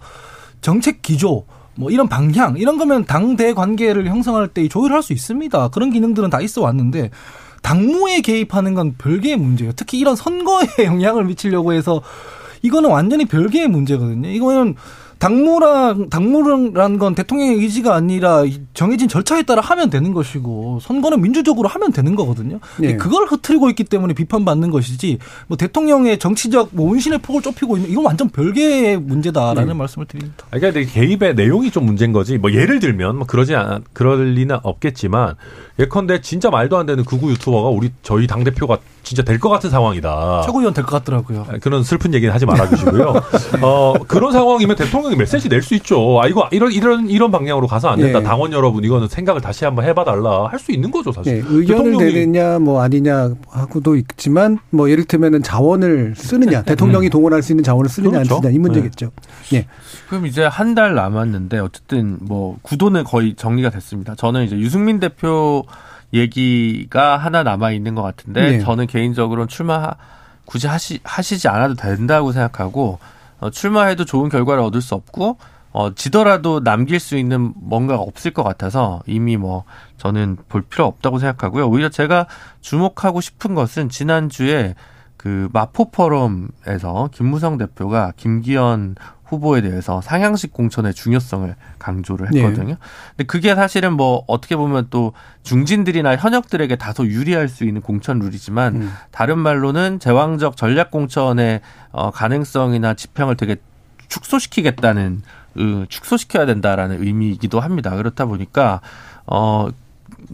정책 기조 뭐 이런 방향 이런 거면 당대 관계를 형성할 때 조율할 수 있습니다. 그런 기능들은 다 있어 왔는데 당무에 개입하는 건 별개의 문제예요. 특히 이런 선거에 (laughs) 영향을 미치려고 해서 이거는 완전히 별개의 문제거든요. 이거는 당무랑 당무란 건 대통령의 의지가 아니라 이 정해진 절차에 따라 하면 되는 것이고 선거는 민주적으로 하면 되는 거거든요. 네. 그걸 흐트리고 있기 때문에 비판받는 것이지 뭐 대통령의 정치적 뭐 운신의 폭을 좁히고 있는 이건 완전 별개의 문제다라는 네. 말씀을 드립니다. 그러니까 개입의 내용이 좀 문제인 거지. 뭐 예를 들면 뭐 그러지 않 그럴 리는 없겠지만 예컨대 진짜 말도 안 되는 극우 유튜버가 우리 저희 당 대표가 진짜 될 것 같은 상황이다. 최고위원 될 것 같더라고요. 아, 그런 슬픈 얘기는 하지 말아주시고요. (laughs) 어, 그런 상황이면 대통령이 메시지 낼 수 있죠. 아, 이거, 이런, 이런, 이런 방향으로 가서 안 된다. 예. 당원 여러분, 이거는 생각을 다시 한번 해봐달라. 할 수 있는 거죠, 사실. 예, 의견을 대통령이- 내느냐 뭐 아니냐 하고도 있지만 뭐 예를 들면은 자원을 쓰느냐 대통령이 동원할 수 있는 자원을 쓰느냐 그렇죠. 안 쓰느냐 이 문제겠죠. 예. 그럼 이제 한 달 남았는데 어쨌든 뭐 구도는 거의 정리가 됐습니다. 저는 이제 유승민 대표 얘기가 하나 남아 있는 것 같은데 네. 저는 개인적으로는 출마 굳이 하시 하시지 않아도 된다고 생각하고 어, 출마해도 좋은 결과를 얻을 수 없고 어, 지더라도 남길 수 있는 뭔가가 없을 것 같아서 이미 뭐 저는 볼 필요 없다고 생각하고요. 오히려 제가 주목하고 싶은 것은 지난주에 그 마포 포럼에서 김무성 대표가 김기현 후보에 대해서 상향식 공천의 중요성을 강조를 네. 했거든요. 근데 그게 사실은 뭐 어떻게 보면 또 중진들이나 현역들에게 다소 유리할 수 있는 공천 룰이지만 음. 다른 말로는 제왕적 전략 공천의 어, 가능성이나 지평을 되게 축소시키겠다는 으, 축소시켜야 된다라는 의미이기도 합니다. 그렇다 보니까 어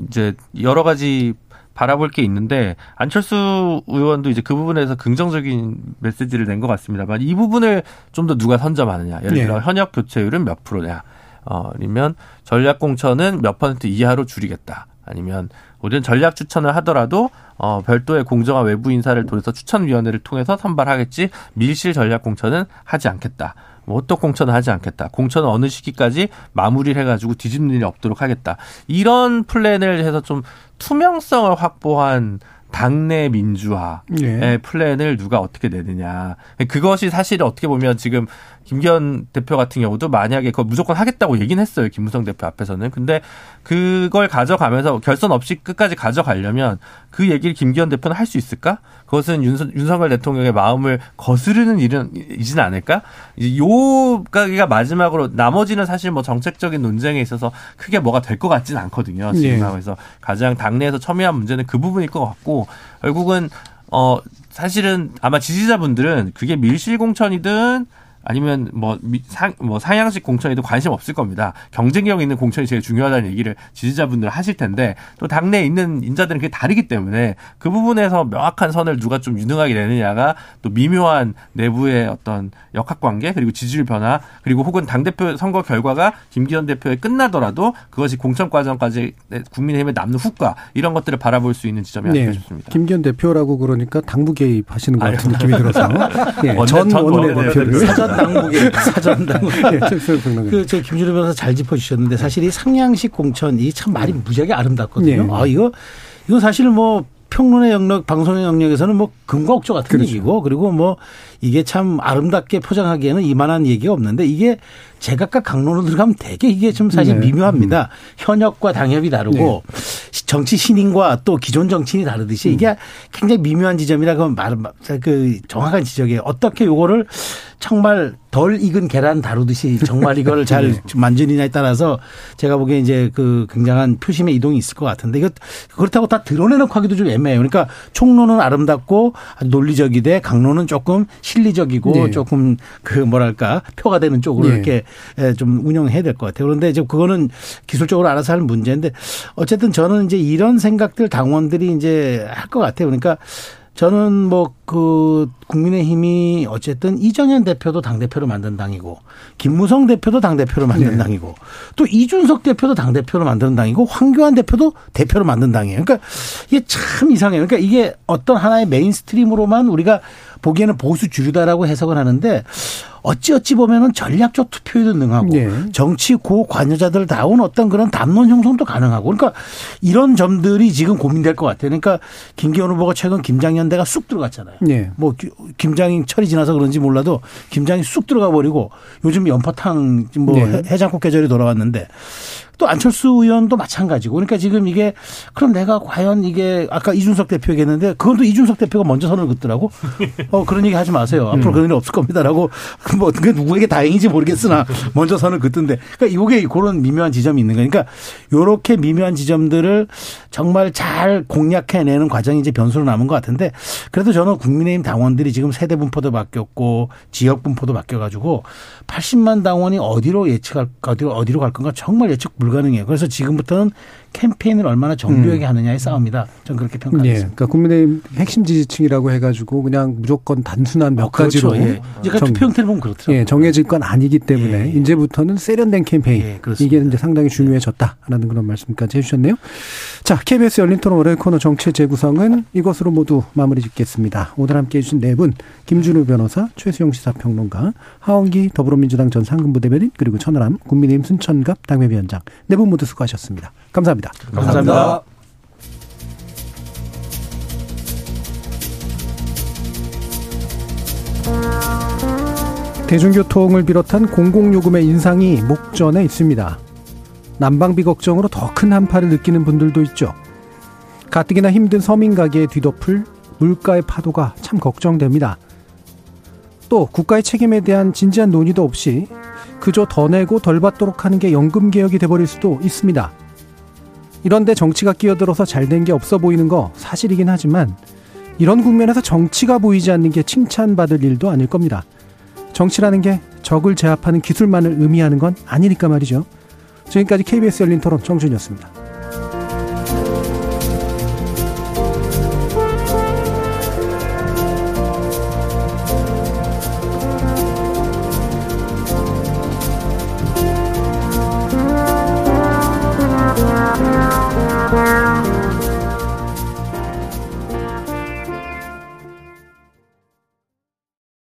이제 여러 가지 바라볼 게 있는데 안철수 의원도 이제 그 부분에서 긍정적인 메시지를 낸 것 같습니다만 이 부분을 좀 더 누가 선점하느냐 예를 들어 네. 현역 교체율은 몇 프로냐 어, 아니면 전략 공천은 몇 퍼센트 이하로 줄이겠다 아니면 우리는 전략 추천을 하더라도 어, 별도의 공정한 외부 인사를 통해서 추천위원회를 통해서 선발하겠지 밀실 전략 공천은 하지 않겠다. 뭐 호떡 공천은 하지 않겠다. 공천은 어느 시기까지 마무리를 해가지고 뒤집는 일이 없도록 하겠다. 이런 플랜을 해서 좀 투명성을 확보한 당내 민주화의 예. 플랜을 누가 어떻게 내느냐. 그것이 사실 어떻게 보면 지금 김기현 대표 같은 경우도 만약에 그거 무조건 하겠다고 얘기는 했어요. 김무성 대표 앞에서는. 근데 그걸 가져가면서 결선 없이 끝까지 가져가려면 그 얘기를 김기현 대표는 할 수 있을까? 그것은 윤석, 윤석열 대통령의 마음을 거스르는 일은 이진 않을까? 이제 요가 마지막으로 나머지는 사실 뭐 정책적인 논쟁에 있어서 크게 뭐가 될 것 같지는 않거든요. 지금 예. 상황에서 가장 당내에서 첨예한 문제는 그 부분일 것 같고 결국은 어 사실은 아마 지지자분들은 그게 밀실 공천이든 아니면 뭐, 미- 상, 뭐 상향식 공천에도 관심 없을 겁니다. 경쟁력 있는 공천이 제일 중요하다는 얘기를 지지자분들 하실 텐데 또 당내에 있는 인자들은 그게 다르기 때문에 그 부분에서 명확한 선을 누가 좀 유능하게 내느냐가 또 미묘한 내부의 어떤 역학관계 그리고 지지율 변화 그리고 혹은 당대표 선거 결과가 김기현 대표에 끝나더라도 그것이 공천 과정까지 국민의힘에 남는 후과 이런 것들을 바라볼 수 있는 지점이 아닐까 싶습니다. 네. 김기현 대표라고 그러니까 당부 개입하시는 것 같은 느낌이 들어서 (laughs) 예, 원내- 전전 원내 대표를 사전 당국에 사전 당국. (laughs) 예, 최수영 평론가. 그저 김준호 변호사 잘 짚어주셨는데 사실 이 상향식 공천 이 참 말이 무지하게 아름답거든요. 네. 아 이거 이거 사실 뭐 평론의 영역, 방송의 영역에서는 뭐 금과 옥조 같은 그렇죠. 얘기고 그리고 뭐 이게 참 아름답게 포장하기에는 이만한 얘기가 없는데 이게 제각각 강론으로 들어가면 되게 이게 좀 사실 네. 미묘합니다. 현역과 당협이 다르고 정치 신인과 또 기존 정치인이 다르듯이 음. 이게 굉장히 미묘한 지점이라 그 말, 그 정확한 지적이에요. 어떻게 요거를 정말 덜 익은 계란 다루듯이 정말 이거를 (laughs) 잘 네. 만지느냐에 따라서 제가 보기에 이제 그 굉장한 표심의 이동이 있을 것 같은데 이거 그렇다고 다 드러내놓고 하기도 좀 애매해요. 그러니까 총론은 아름답고 논리적이되 강론은 조금 실리적이고 네. 조금 그 뭐랄까 표가 되는 쪽으로 네. 이렇게 에, 좀 운영해야 될 것 같아요. 그런데 이제 그거는 기술적으로 알아서 할 문제인데 어쨌든 저는 이제 이런 생각들 당원들이 이제 할 것 같아요. 그러니까 저는 뭐그 국민의힘이 어쨌든 이정현 대표도 당 대표로 만든 당이고 김무성 대표도 당 대표로 만든 네. 당이고 또 이준석 대표도 당 대표로 만든 당이고 황교안 대표도 대표로 만든 당이에요. 그러니까 이게 참 이상해요. 그러니까 이게 어떤 하나의 mainstream으로만 우리가 보기에는 보수 주류다라고 해석을 하는데 어찌어찌 보면은 전략적 투표에도 능하고 네. 정치 고 관여자들 다운 어떤 그런 담론 형성도 가능하고 그러니까 이런 점들이 지금 고민될 것 같아요. 그러니까 김기현 후보가 최근 김장연대가 쑥 들어갔잖아요. 예. 뭐 기- 김장이 철이 지나서 그런지 몰라도 김장이 쑥 들어가 버리고 요즘 연포탕 뭐 네. 해- 해장국 계절이 돌아왔는데 또 안철수 의원도 마찬가지고. 그러니까 지금 이게 그럼 내가 과연 이게 아까 이준석 대표 얘기했는데 그건 또 이준석 대표가 먼저 선을 긋더라고? 어 그런 얘기 하지 마세요. 앞으로 그런 일 없을 겁니다라고. (laughs) 뭐 그게 누구에게 다행인지 모르겠으나 먼저 선을 긋던데. 그러니까 이게 그런 미묘한 지점이 있는 거니까 요렇게 미묘한 지점들을 정말 잘 공략해내는 과정이 이제 변수로 남은 것 같은데 그래도 저는 국민의힘 당원들이 지금 세대 분포도 바뀌었고 지역 분포도 바뀌어가지고 80만 당원이 어디로 예측할 어디로 어디로 갈 건가 정말 예측 불가 능해요. 그래서 지금부터는 캠페인을 얼마나 정교하게 하느냐의 싸움이다. 저는 그렇게 예. 평가합니다. 그러니까 국민의힘 핵심 지지층이라고 해가지고 그냥 무조건 단순한 몇 가지로 그렇죠. 예. 이제 정- 투표 형태를 보면 그렇더라고요. 예, 정해질 건 아니기 때문에 예. 이제부터는 세련된 캠페인 예, 그렇습니다. 이게 이제 상당히 중요해졌다라는 그런 말씀까지 해주셨네요. 자, KBS 열린 토론 월요일 코너 정치 재구성은 이것으로 모두 마무리 짓겠습니다. 오늘 함께 해주신 네 분, 김준우 변호사, 최수영 시사평론가, 하원기 더불어민주당 전 상근부대변인 그리고 천하람 국민의힘 순천갑 당협위원장 네 분 모두 수고하셨습니다. 감사합니다. 감사합니다. 대중교통을 비롯한 공공요금의 인상이 목전에 있습니다. 난방비 걱정으로 더 큰 한파를 느끼는 분들도 있죠. 가뜩이나 힘든 서민 가게에 뒤덮을 물가의 파도가 참 걱정됩니다. 또 국가의 책임에 대한 진지한 논의도 없이 그저 더 내고 덜 받도록 하는 게 연금 개혁이 돼버릴 수도 있습니다. 이런데 정치가 끼어들어서 잘 된 게 없어 보이는 거 사실이긴 하지만 이런 국면에서 정치가 보이지 않는 게 칭찬받을 일도 아닐 겁니다. 정치라는 게 적을 제압하는 기술만을 의미하는 건 아니니까 말이죠. 지금까지 KBS 열린 토론 정준이었습니다.